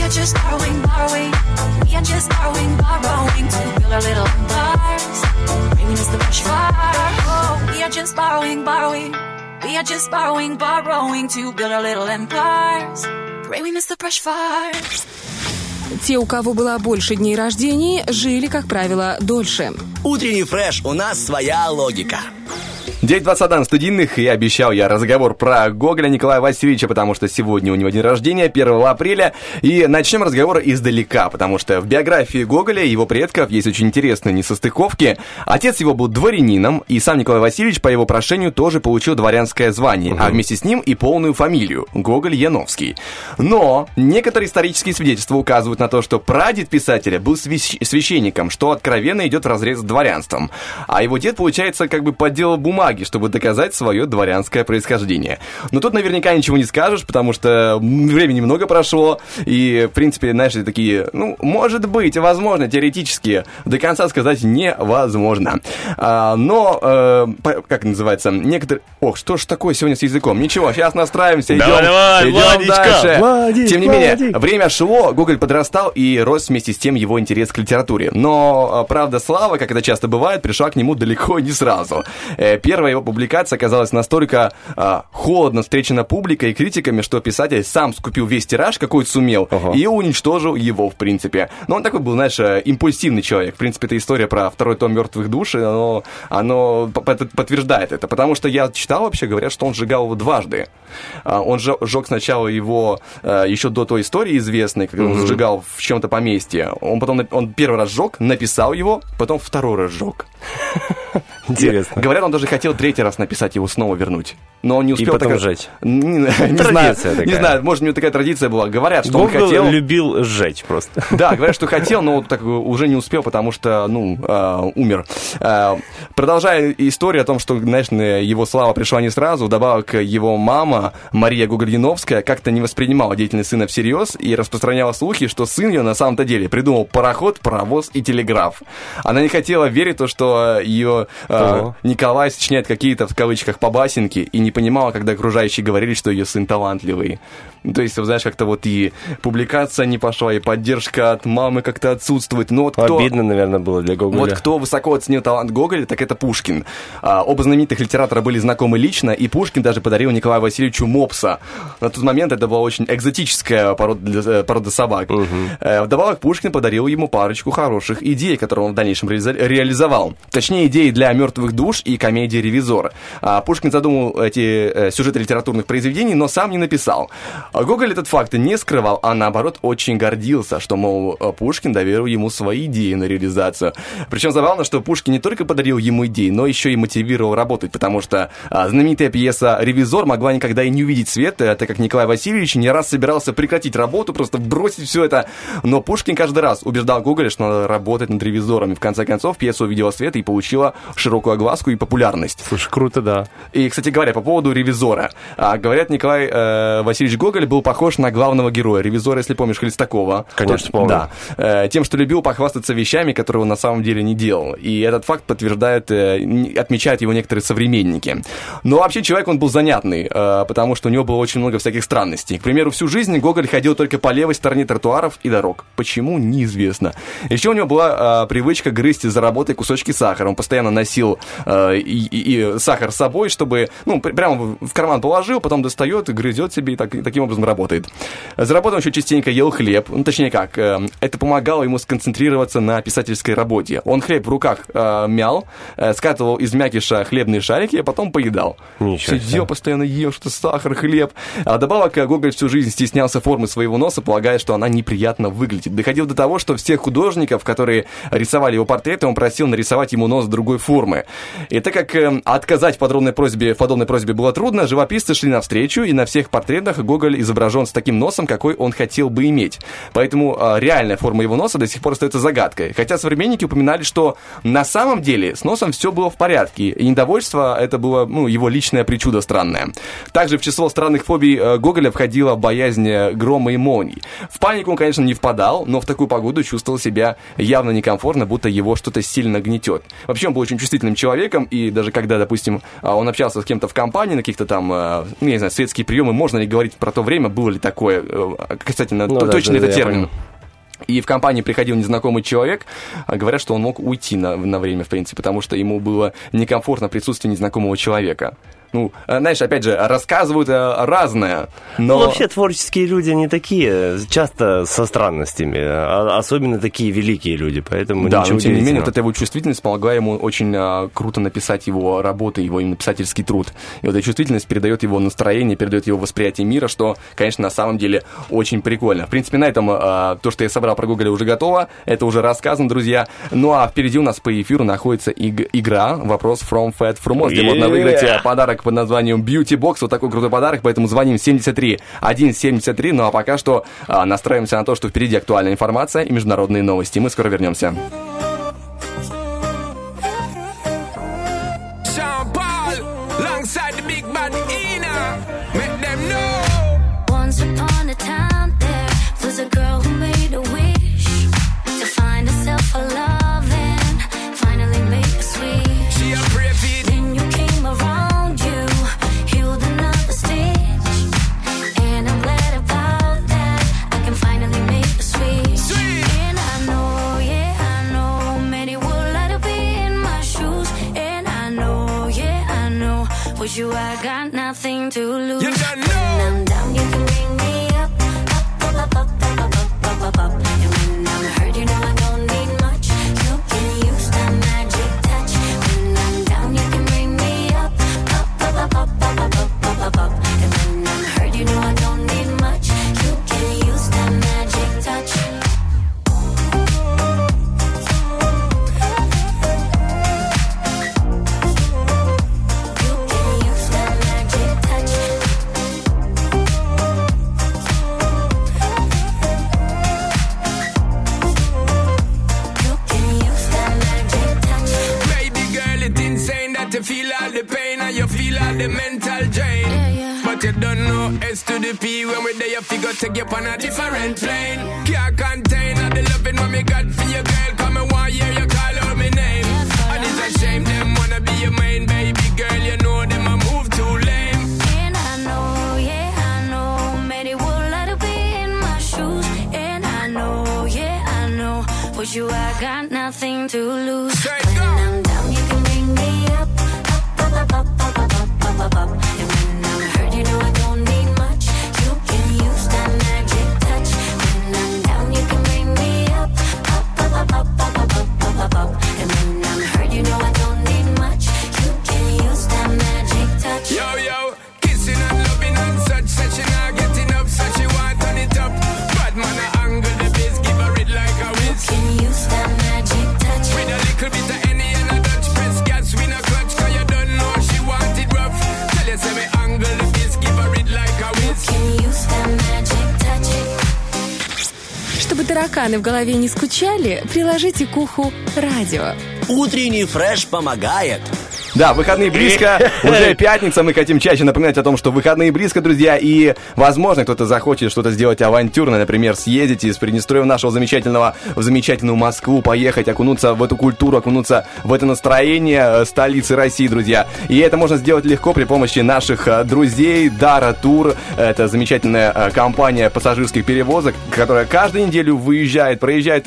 F: are just borrowing, borrowing. We are just borrowing, borrowing to build our little empires. Bringing us the brush fire. Oh, we are just borrowing, borrowing. We are just borrowing, borrowing to build our little empires. Bringing us the brush fire.
B: Те, у кого было больше дней рождений, жили, как правило, дольше.
E: Утренний фреш, у нас своя логика.
C: 9.21 студийных, и обещал я разговор про Гоголя Николая Васильевича, потому что сегодня у него день рождения, 1 апреля, и начнем разговор издалека, потому что в биографии Гоголя и его предков есть очень интересные несостыковки. Отец его был дворянином, и сам Николай Васильевич по его прошению тоже получил дворянское звание, а вместе с ним и полную фамилию – Гоголь Яновский. Но некоторые исторические свидетельства указывают на то, что прадед писателя был свящ- священником, что откровенно идет в разрез с дворянством. А его дед, получается, как бы подделал бумаги бумаги, чтобы доказать свое дворянское происхождение. Но тут наверняка ничего не скажешь, потому что времени много прошло, и, в принципе, знаешь, такие, ну, может быть, возможно, теоретически, до конца сказать невозможно. А, но, э, как называется, некоторые... Ох, что ж такое сегодня с языком? Ничего, сейчас настраиваемся, идем,
D: Давай, давай,
C: идем
D: Владичка,
C: дальше.
D: Владик,
C: Тем не менее,
D: Владик.
C: время шло, Гоголь подрастал, и рос вместе с тем его интерес к литературе. Но, э, правда, слава, как это часто бывает, пришла к нему далеко не сразу. Э, Первая его публикация оказалась настолько э, холодно встречена публикой и критиками, что писатель сам скупил весь тираж, какой сумел, и уничтожил его, в принципе. Но он такой был, знаешь, э, импульсивный человек. В принципе, эта история про второй том «Мертвых душ», и оно, оно подтверждает это. Потому что я читал вообще, говорят, что он сжигал его дважды. А, Он же- сжег сначала его э, еще до той истории известной, когда он
D: Мгм.
C: сжигал в чем-то поместье. Он потом он первый раз сжег, написал его, потом второй раз сжег. *laughs*
D: Интересно.
C: Говорят, он даже хотел третий раз написать его снова вернуть. Но он не успел.
D: потом
C: так-
D: сжечь.
C: Не, не знаю,
D: Традиция
C: не
D: такая.
C: знаю, может, у него такая традиция была. Говорят, что он
D: Гоголь
C: хотел.
D: любил сжечь просто.
C: Да, говорят, что хотел, но так уже не успел, потому что, ну, э, умер. Э, продолжая историю о том, что, знаешь, его слава пришла не сразу, вдобавок его мама, Мария Гугольяновская, как-то не воспринимала деятельность сына всерьез и распространяла слухи, что сын ее на самом-то деле придумал пароход, паровоз и телеграф. Она не хотела верить в то, что ее э,
D: Ого.
C: Николай сочиняет какие-то, в кавычках, побасенки, и не понимала, когда окружающие говорили, что ее сын талантливый. Ну, То есть, знаешь, как-то вот и публикация не пошла, и поддержка от мамы как-то отсутствует. Но вот кто...
D: Обидно, наверное, было для Гоголя.
C: Вот кто высоко оценил талант Гоголя, так это Пушкин. А, оба знаменитых литератора были знакомы лично, и Пушкин даже подарил Николаю Васильевичу мопса. На тот момент это была очень экзотическая порода, э, порода собак. Э, Вдобавок Пушкин подарил ему парочку хороших идей, которые он в дальнейшем реализовал. Точнее, идеи для «Мертвых душ» и комедии «Ревизор». А Пушкин задумал эти э, сюжеты литературных произведений, но сам не написал. А Гоголь этот факт не скрывал, а наоборот очень гордился, что, мол, э, Пушкин доверил ему свои идеи на реализацию. Причем забавно, что Пушкин не только подарил ему идеи, но еще и мотивировал работать, потому что а, знаменитая пьеса «Ревизор» могла никогда и не увидеть свет, э, так как Николай Васильевич не раз собирался прекратить работу, просто бросить все это. Но Пушкин каждый раз убеждал Гоголя, что надо работать над «Ревизором». И в конце концов пьеса увидела свет и получила широкую огласку и популярность.
D: Слушай, круто, да.
C: И, кстати говоря, по поводу ревизора. А, говорят, Николай э, Васильевич Гоголь был похож на главного героя. Ревизора, если помнишь, Хлестакова.
D: Конечно, помню.
C: Да. Э, тем, что любил похвастаться вещами, которые он на самом деле не делал. И этот факт подтверждает, э, отмечают его некоторые современники. Но вообще человек он был занятный, э, потому что у него было очень много всяких странностей. К примеру, всю жизнь Гоголь ходил только по левой стороне тротуаров и дорог. Почему, неизвестно. Еще у него была привычка грызть за работой кусочки сахара. Он постоянно носил и, и- и сахар с собой, чтобы, ну, пр- прямо в- карман положил, потом достает грызет себе, и так- и таким образом работает. За работой он еще частенько ел хлеб. Ну, точнее как, э, это помогало ему сконцентрироваться на писательской работе. Он хлеб в руках э, мял, э, скатывал из мякиша хлебные шарики, а потом поедал.
D: Ничего.
C: Сидел, постоянно ел что-то, сахар, хлеб. А добавок э, Гоголь всю жизнь стеснялся формы своего носа, полагая, что она неприятно выглядит. Доходил до того, что всех художников, которые рисовали его портреты, он просил нарисовать ему нос другой формы. И так как э, отказать в подробной просьбе, в подобной просьбе было трудно, живописцы шли навстречу, и на всех портретах Гоголь изображен с таким носом, какой он хотел бы иметь. Поэтому э, реальная форма его носа до сих пор остается загадкой. Хотя современники упоминали, что на самом деле с носом все было в порядке, и недовольство это было ну, его личное причудо странное. Также в число странных фобий э, Гоголя входила боязнь э, грома и молний. В панику он, конечно, не впадал, но в такую погоду чувствовал себя явно некомфортно, будто его что-то сильно гнетет. Вообще он был очень чувствительным человеком, и даже когда, допустим, а, он общался с кем-то в компании, на каких-то там, э, ну, я не знаю, светские приемы, можно ли говорить про то время, было ли такое, э, касательно,
D: Ну да,
C: точно
D: да,
C: это
D: да,
C: термин. И в компании приходил незнакомый человек, а говорят, что он мог уйти на, на время, в принципе, потому что ему было некомфортно присутствие незнакомого человека. Ну, э, знаешь, опять же, рассказывают э, разное, но...
D: Ну, вообще творческие люди не такие, часто со странностями, а- особенно такие великие люди, поэтому
C: да, но тем не менее, вот эта его чувствительность помогла ему очень а, круто написать его работы, его именно писательский труд. И вот эта чувствительность передает его настроение, передает его восприятие мира, что, конечно, на самом деле очень прикольно. В принципе, на этом а, то, что я собрал про Гоголя, уже готово. Это уже рассказано, друзья. Ну а впереди у нас по эфиру находится иг- игра «Вопрос from Fat Frumos», где можно выиграть э, подарок под названием Beauty Box. Вот такой крутой подарок, поэтому звоним 73 173. Ну а пока что а, настраиваемся на то, что впереди актуальная информация и международные новости. Мы скоро вернемся.
G: got
F: nothing to lose.
B: You're в голове не скучали, приложите к уху радио.
E: Утренний фреш помогает.
C: Да, выходные близко, *laughs* уже пятница, мы хотим чаще напоминать о том, что выходные близко, друзья, и, возможно, кто-то захочет что-то сделать авантюрное, например, съездить из Приднестровья нашего замечательного в замечательную Москву, поехать, окунуться в эту культуру, окунуться в это настроение э, столицы России, друзья. И это можно сделать легко при помощи наших э, друзей Дара Тур. Это замечательная э, компания пассажирских перевозок, которая каждую неделю выезжает, проезжает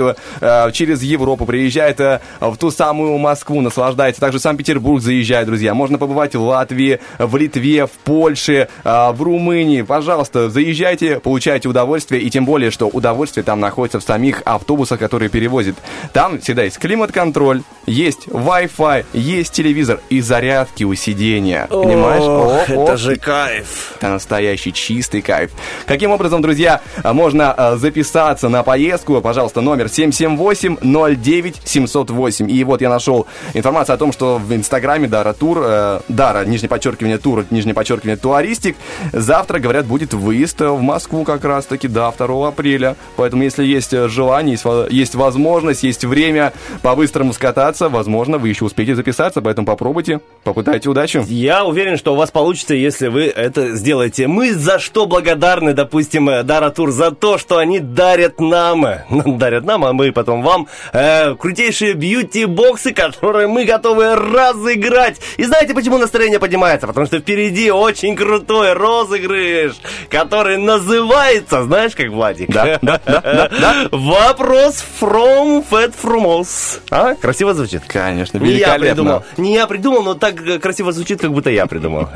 C: через Европу, приезжает в ту самую Москву, наслаждается. Также Санкт-Петербург заезжает, друзья. Можно побывать в Латвии, в Литве, в Польше, э, в Румынии. Пожалуйста, заезжайте, получайте удовольствие. И тем более, что удовольствие там находится в самих автобусах, которые перевозят. Там всегда есть климат-контроль, есть Wi-Fi, есть телевизор и зарядки у сидения. Понимаешь?
D: Ох, это же кайф.
C: Это настоящий чистый кайф. Каким образом, друзья, а, можно а, записаться на поездку? Пожалуйста, номер 778-09-708. И вот я нашел информацию о том, что в Инстаграме Дара Тур, э, Дара, нижнее подчеркивание Тур, нижнее подчеркивание Туаристик, завтра, говорят, будет выезд в Москву как раз-таки, да, 2 апреля. Поэтому, если есть желание, есть, есть возможность, есть время по-быстрому скататься, возможно, вы еще успеете записаться, поэтому попробуйте, попытайте удачу.
D: Я уверен, что у вас получится, если вы это сделаете. Мы за что благодарны, допустим, Дара Тур, за то, что они дарят нам, дарят нам, а мы потом вам э, крутейшие бьюти-боксы, которые мы готовы разыграть. И знаете, почему настроение поднимается? Потому что впереди очень крутой розыгрыш, который называется, знаешь, как Владик?
C: Да, да, да, да, да.
D: Вопрос from Fat Frumos. А? Красиво звучит?
C: Конечно,
D: Не я
C: великолепно.
D: придумал. Не я придумал, но так э, красиво звучит, как будто я придумал. *laughs*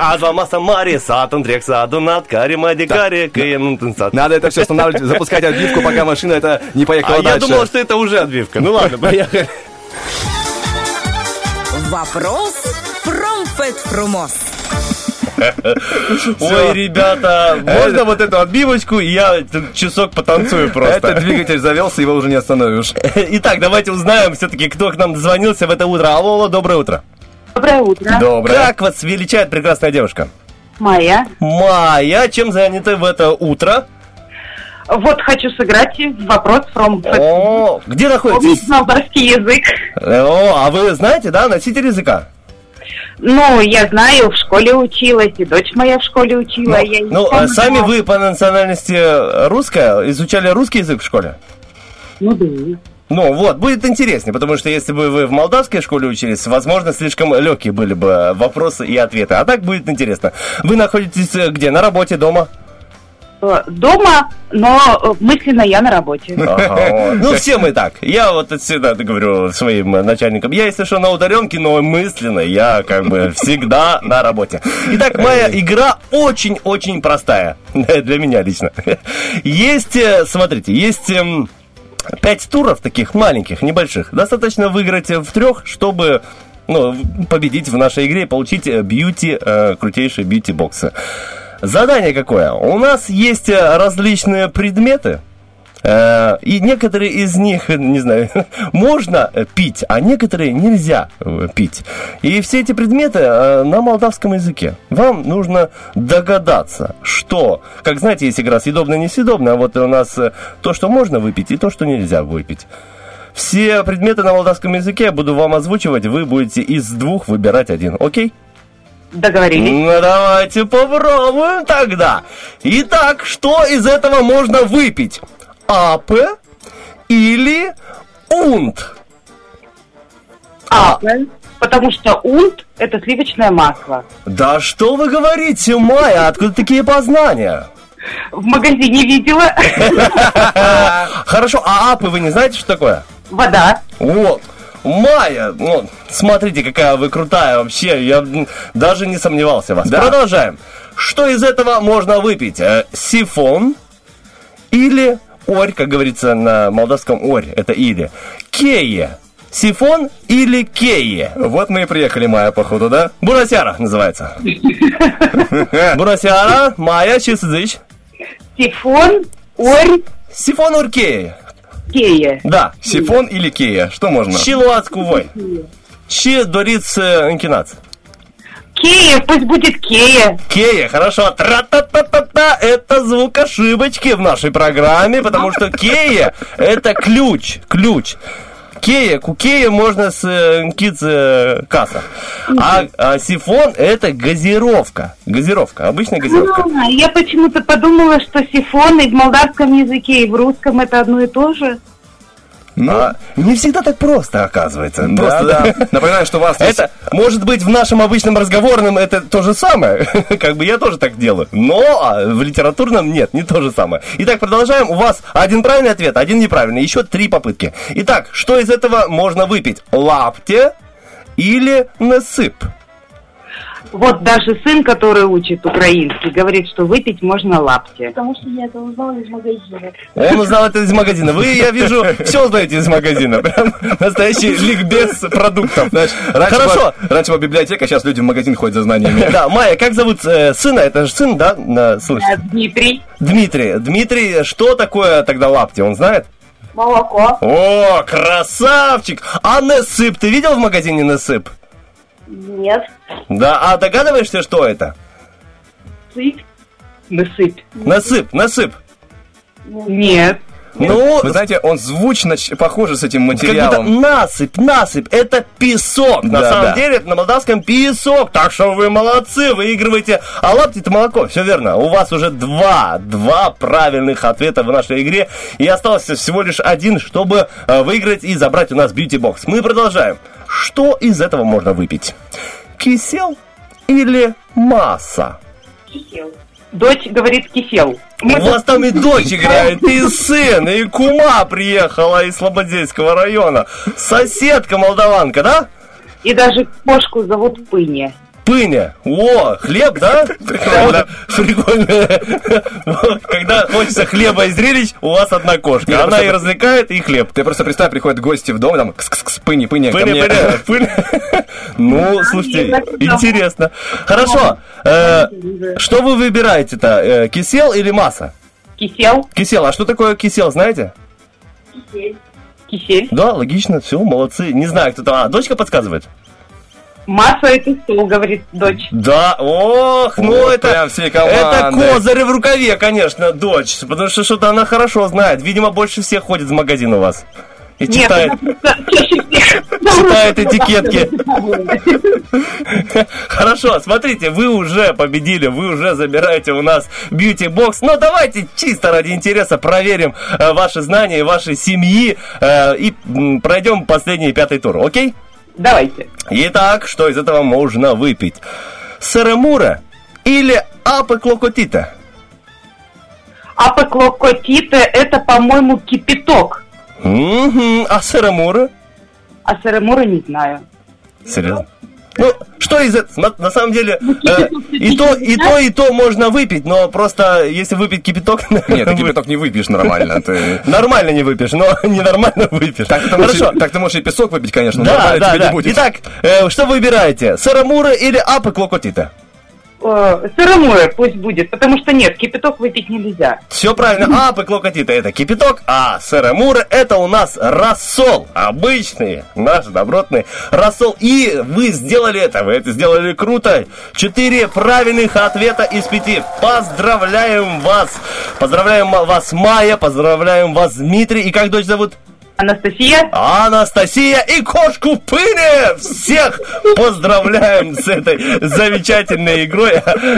D: Адва маса мари, сатун трек садунат, кари мади кари.
C: Надо это все останавливать, запускать отбивку, пока машина это не поехала
D: А я
C: дальше.
D: думал, что это уже отбивка. Ну ладно, *laughs* поехали.
N: Вопрос Промфет Фрумос. *laughs*
D: Ой, ребята, можно вот эту отбивочку, и я часок потанцую просто.
C: Этот двигатель завелся, его уже не остановишь. *laughs*
D: Итак, давайте узнаем все-таки, кто к нам дозвонился в это утро. Алло, алло, доброе утро.
O: Доброе утро.
C: Доброе.
D: Как вас величает прекрасная девушка?
O: Майя.
D: Майя, чем заняты в это утро?
O: Вот хочу сыграть вопрос from
D: О, где находитесь?
O: Молдавский язык?
D: О, а вы знаете, да, носитель языка?
O: Ну, я знаю, в школе училась, и дочь моя в школе учила. я не
D: Ну, а сами вы по национальности русская, изучали русский язык в школе?
O: Ну да.
D: Ну вот, будет интереснее, потому что если бы вы в молдавской школе учились, возможно, слишком легкие были бы вопросы и ответы. А так будет интересно. Вы находитесь э, где? На работе, дома?
O: Э, Дома, но э, мысленно я на работе.
D: Ага, вот. Ну, все мы так. Я вот всегда говорю своим э, начальникам. Я, если что, на удаленке, но мысленно я как бы *laughs* всегда на работе. Итак, моя игра очень-очень простая. *laughs* Для меня лично. Есть, смотрите, есть... эм, Пять туров таких маленьких, небольших. Достаточно выиграть в трех, чтобы ну, победить в нашей игре и получить бьюти, э, крутейшие бьюти-боксы. Задание какое? У нас есть э, различные предметы, э, и некоторые из них, не знаю, *laughs* можно пить, а некоторые нельзя э, пить. И все эти предметы на молдавском языке. Вам нужно догадаться, что, как знаете, есть игра съедобная, несъедобная, а вот у нас то, что можно выпить, и то, что нельзя выпить. Все предметы на молдавском языке я буду вам озвучивать, вы будете из двух выбирать один, окей?
O: Договорились.
D: Ну, давайте попробуем тогда. Итак, что из этого можно выпить? Апе или унт?
O: А, потому что унт – это сливочное масло.
D: Да что вы говорите, Майя, откуда такие познания?
O: В магазине видела. *laughs*
D: Хорошо, а апы вы не знаете, что такое?
O: Вода.
D: Вот. Майя, ну, смотрите, какая вы крутая вообще. Я даже не сомневался в вас.
C: Да.
D: Продолжаем. Что из этого можно выпить? Э, Сифон или орь, как говорится на молдавском орь, это или. Кее. Сифон или кее?
C: Вот мы и приехали, Майя, походу, да?
D: Бурасяра называется. *laughs* Бурасяра, Майя, чисызыч.
O: Сифон, орь,
D: Сифон орь кее.
O: Кея.
D: Да.
C: Сифон или кея? Что можно?
D: Чилуацку вой. Чи дориц э, инкинац.
O: Кея, пусть будет кея.
D: Кея, хорошо. Тра-та-та-та-та. Это звук ошибочки в нашей программе, потому что Кея это ключ, ключ. Кея, кукея можно с э, киц э, касса. А, а сифон это газировка. Газировка, обычная газировка.
O: А, Я почему-то подумала, что сифон и в молдавском языке, и в русском это одно и то же.
D: А, не всегда так просто, оказывается.
C: Да,
D: Просто-
C: да. Напоминаю, что вас *laughs*
D: Это, может быть, в нашем обычном разговорном это то же самое. *laughs* Как бы я тоже так делаю. Но а, в литературном нет, не то же самое. Итак, продолжаем. У вас один правильный ответ, один неправильный. Еще три попытки. Итак, что из этого можно выпить? Лапте или насып?
O: Вот даже сын, который учит украинский, говорит, что выпить можно лапти.
P: Потому что я это узнала из магазина.
D: Он узнал это из магазина. Вы, я вижу, все узнаете из магазина. Прям настоящий ликбез продуктов.
C: Знаешь, раньше
D: Хорошо.
C: Была, раньше была библиотека, сейчас люди в магазин ходят за знаниями.
D: Да, Майя, как зовут э, сына? Это же сын, да? На, слышишь?
O: Дмитрий.
D: Дмитрий. Дмитрий, что такое тогда лапти? Он знает?
P: Молоко.
D: О, красавчик! А насып, ты видел в магазине насып?
P: Нет.
D: Да, а догадываешься, что это?
P: Сыпь.
O: Насыпь.
D: Насып, насып.
O: Нет.
D: Ну,
C: Вы знаете, он звучно ч- похож с этим
D: как будто
C: материалом.
D: насыпь, насыпь, это песок. На
C: Да,
D: самом
C: да.
D: деле, это на молдавском песок. Так что вы молодцы, выигрываете. А лапти это молоко, все верно. У вас уже два, два правильных ответа в нашей игре. И остался всего лишь один, чтобы э, выиграть и забрать у нас бьюти-бокс. Мы продолжаем. Что из этого можно выпить? Кисел или масса?
P: Кисел.
O: Дочь говорит кисел.
D: У вас там и дочь играет, и сын, и кума приехала из Слободейского района. Соседка молдаванка, да?
O: И даже кошку зовут Пыня.
D: Пыня. О, хлеб, да? Прикольно. Прикольно. Когда хочется хлеба и зрелищ, у вас одна кошка. Она
C: просто-
D: и развлекает, и хлеб.
C: Ты просто представь, приходят гости в дом, там кс-кс-кс, пыни, пыни, ко
D: Пыня,
C: мне.
D: пыня, пыня. *laughs* Ну, слушайте, интересно. Хорошо. Э, Что вы выбираете-то? Э, Кисел или масса?
O: Кисел.
D: Кисел. А что такое кисел, знаете?
P: Кисель.
O: Кисель.
D: Да, логично, все, молодцы. Не знаю, кто там. А, дочка подсказывает?
O: Масса это стол, говорит дочь.
D: Да, ох, ну
C: Вот
D: это,
C: прям всей
D: это козырь в рукаве, конечно, дочь, потому что что-то она хорошо знает. Видимо, больше всех ходит в магазин у вас. И
O: Нет,
D: читает, *laughs* читает этикетки. *laughs* Хорошо, смотрите, вы уже победили, вы уже забираете у нас бьюти-бокс. Но давайте чисто ради интереса проверим э, ваши знания и вашей семьи э, и пройдем последний пятый тур, окей?
O: Давайте.
D: Итак, что из этого можно выпить? Сарамура или апы клокотита?
O: Апоклокотита – это, по-моему, кипяток.
D: Мгм. А сыромура?
O: А сыромура не знаю.
D: Серьезно? Ну, что из этого? На, самом деле, э, и то, и то, и то можно выпить, но просто если выпить кипяток... *laughs*
C: Нет, ты кипяток не выпьешь нормально. Ты...
D: Нормально не выпьешь, но *laughs* ненормально выпьешь.
C: Так ты, можешь,
D: Хорошо.
C: так ты можешь и песок выпить, конечно, но
D: Да,
C: нормально
D: да, да. Итак, э, что вы выбираете? Сыромура или апоклокотита?
O: Э, Сыромура пусть будет, потому что нет, кипяток выпить нельзя.
D: Все правильно. Апоклокотита это кипяток, а сыромура это у нас рассол. Обычный, наш добротный рассол. И вы сделали это, вы это сделали круто. Четыре правильных ответа из пяти. Поздравляем вас. Поздравляем вас, Майя. Поздравляем вас, Дмитрий. И как дочь зовут?
O: Анастасия.
D: Анастасия и кошку Пыли! Всех поздравляем с этой замечательной игрой.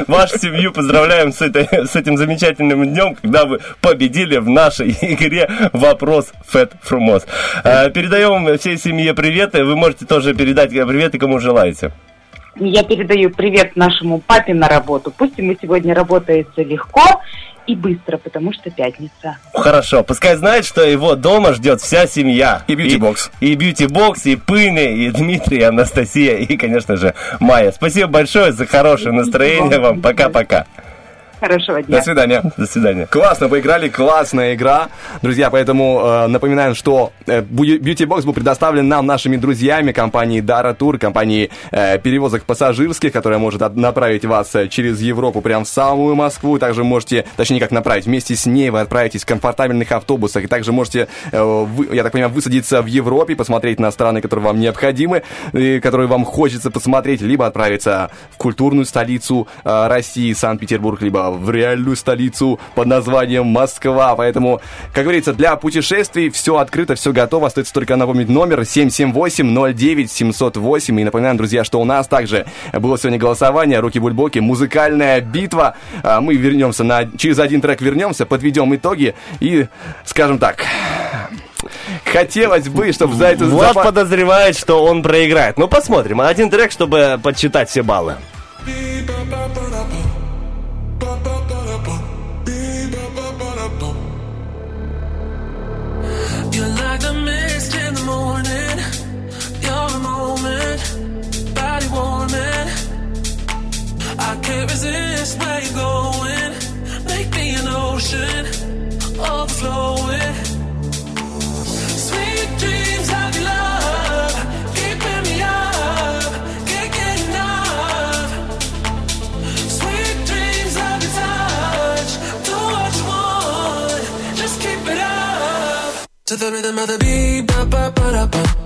D: Вашу семью поздравляем с, этой, с этим замечательным днем, когда вы победили в нашей игре «Вопрос Fat Frumos». Э, Передаем всей семье приветы. Вы можете тоже передать приветы, кому желаете.
O: Я передаю привет нашему папе на работу. Пусть ему сегодня работается легко и быстро, потому что пятница.
D: Хорошо, пускай знает, что его дома ждет вся семья. И бьюти-бокс. И, бьюти-бокс, и Пыны, и Дмитрий, и Анастасия, и, конечно же, Майя. Спасибо большое за хорошее настроение вам. Пока-пока.
O: Хорошего дня.
C: До свидания.
D: До свидания.
C: Классно поиграли, классная игра. Друзья, поэтому э, напоминаем, что э, Beauty Box был предоставлен нам нашими друзьями компании Dara Tour, компании э, перевозок пассажирских, которая может от- направить вас э, через Европу прямо в самую Москву. Также можете, точнее как направить, вместе с ней вы отправитесь в комфортабельных автобусах. И также можете, э, вы- я так понимаю, высадиться в Европе, посмотреть на страны, которые вам необходимы, и которые вам хочется посмотреть, либо отправиться в культурную столицу э, России, Санкт-Петербург, либо в реальную столицу под названием Москва. Поэтому, как говорится, для путешествий все открыто, все готово. Остается только напомнить номер 778-09-708. И напоминаем, друзья, что у нас также было сегодня голосование «Руки-бульбоки», музыкальная битва. А Мы вернемся на... Через один трек вернемся, подведем итоги и, скажем так, хотелось бы, чтобы за это...
D: Влад
C: запа-
D: подозревает, что он проиграет. Ну, посмотрим. Один трек, чтобы подсчитать все баллы.
G: Body warming. I can't resist where you're going. Make me an ocean, overflowing. Sweet dreams of your love, what you want, just keep it up. To the rhythm of the beat, ba ba ba da ba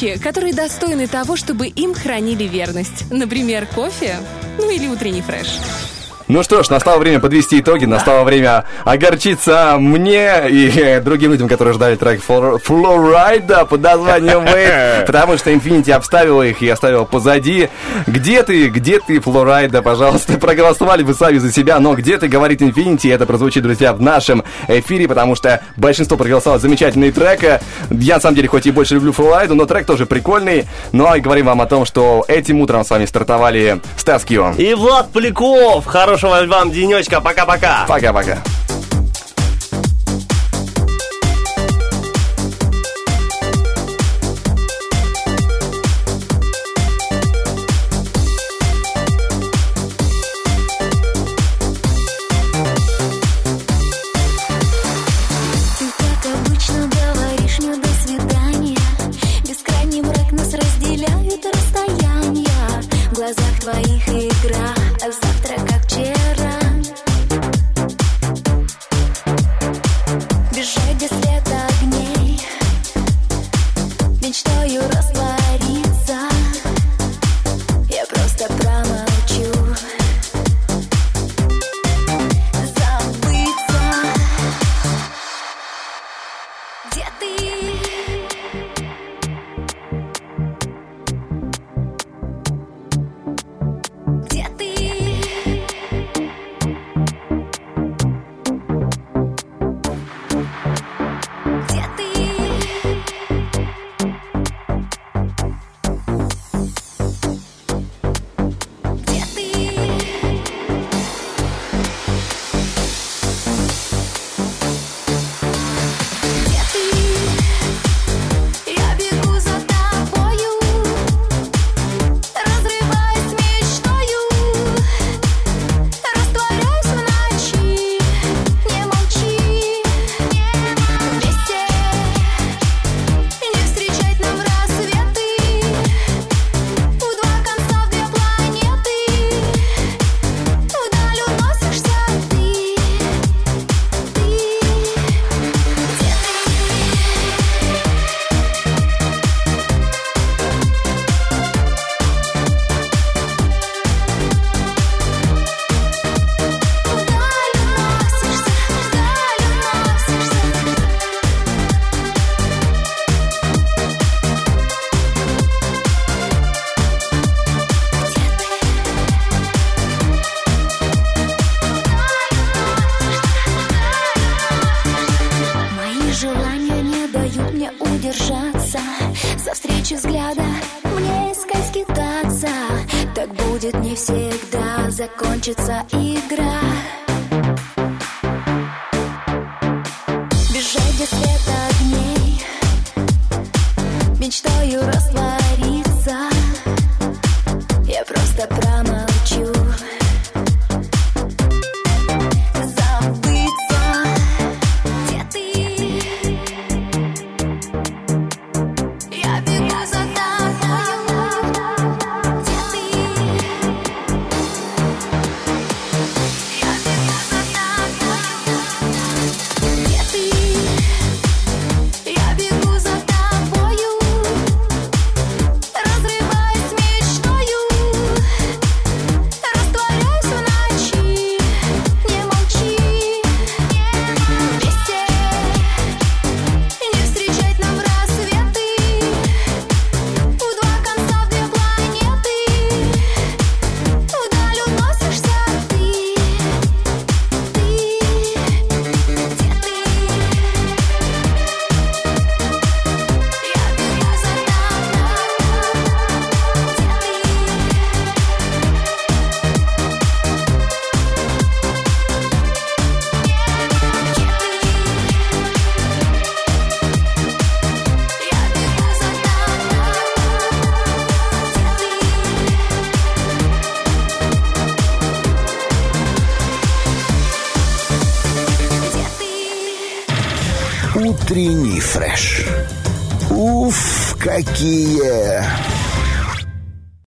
B: вещи, которые достойны того, чтобы им хранили верность. Например, кофе, ну или утренний фреш. Ну что ж, настало время подвести итоги, настало время огорчиться мне и э, другим людям, которые ждали трек Флор- Флорайда под названием *laughs* Wait, потому что Infinity обставила их и оставила позади. Где ты, где ты, Флорайда, пожалуйста, проголосовали вы сами за себя, но где ты, говорит Infinity, и это прозвучит, друзья, в нашем эфире, потому что большинство проголосовало за замечательный трек. Я, на самом деле, хоть и больше люблю Флорайду, но трек тоже прикольный. Ну, а и говорим вам о том, что этим утром с вами стартовали Стас Кио.
D: И Влад Поляков. Хорошего вам денечка. Пока-пока.
B: Пока-пока.
E: Фреш. Уф, какие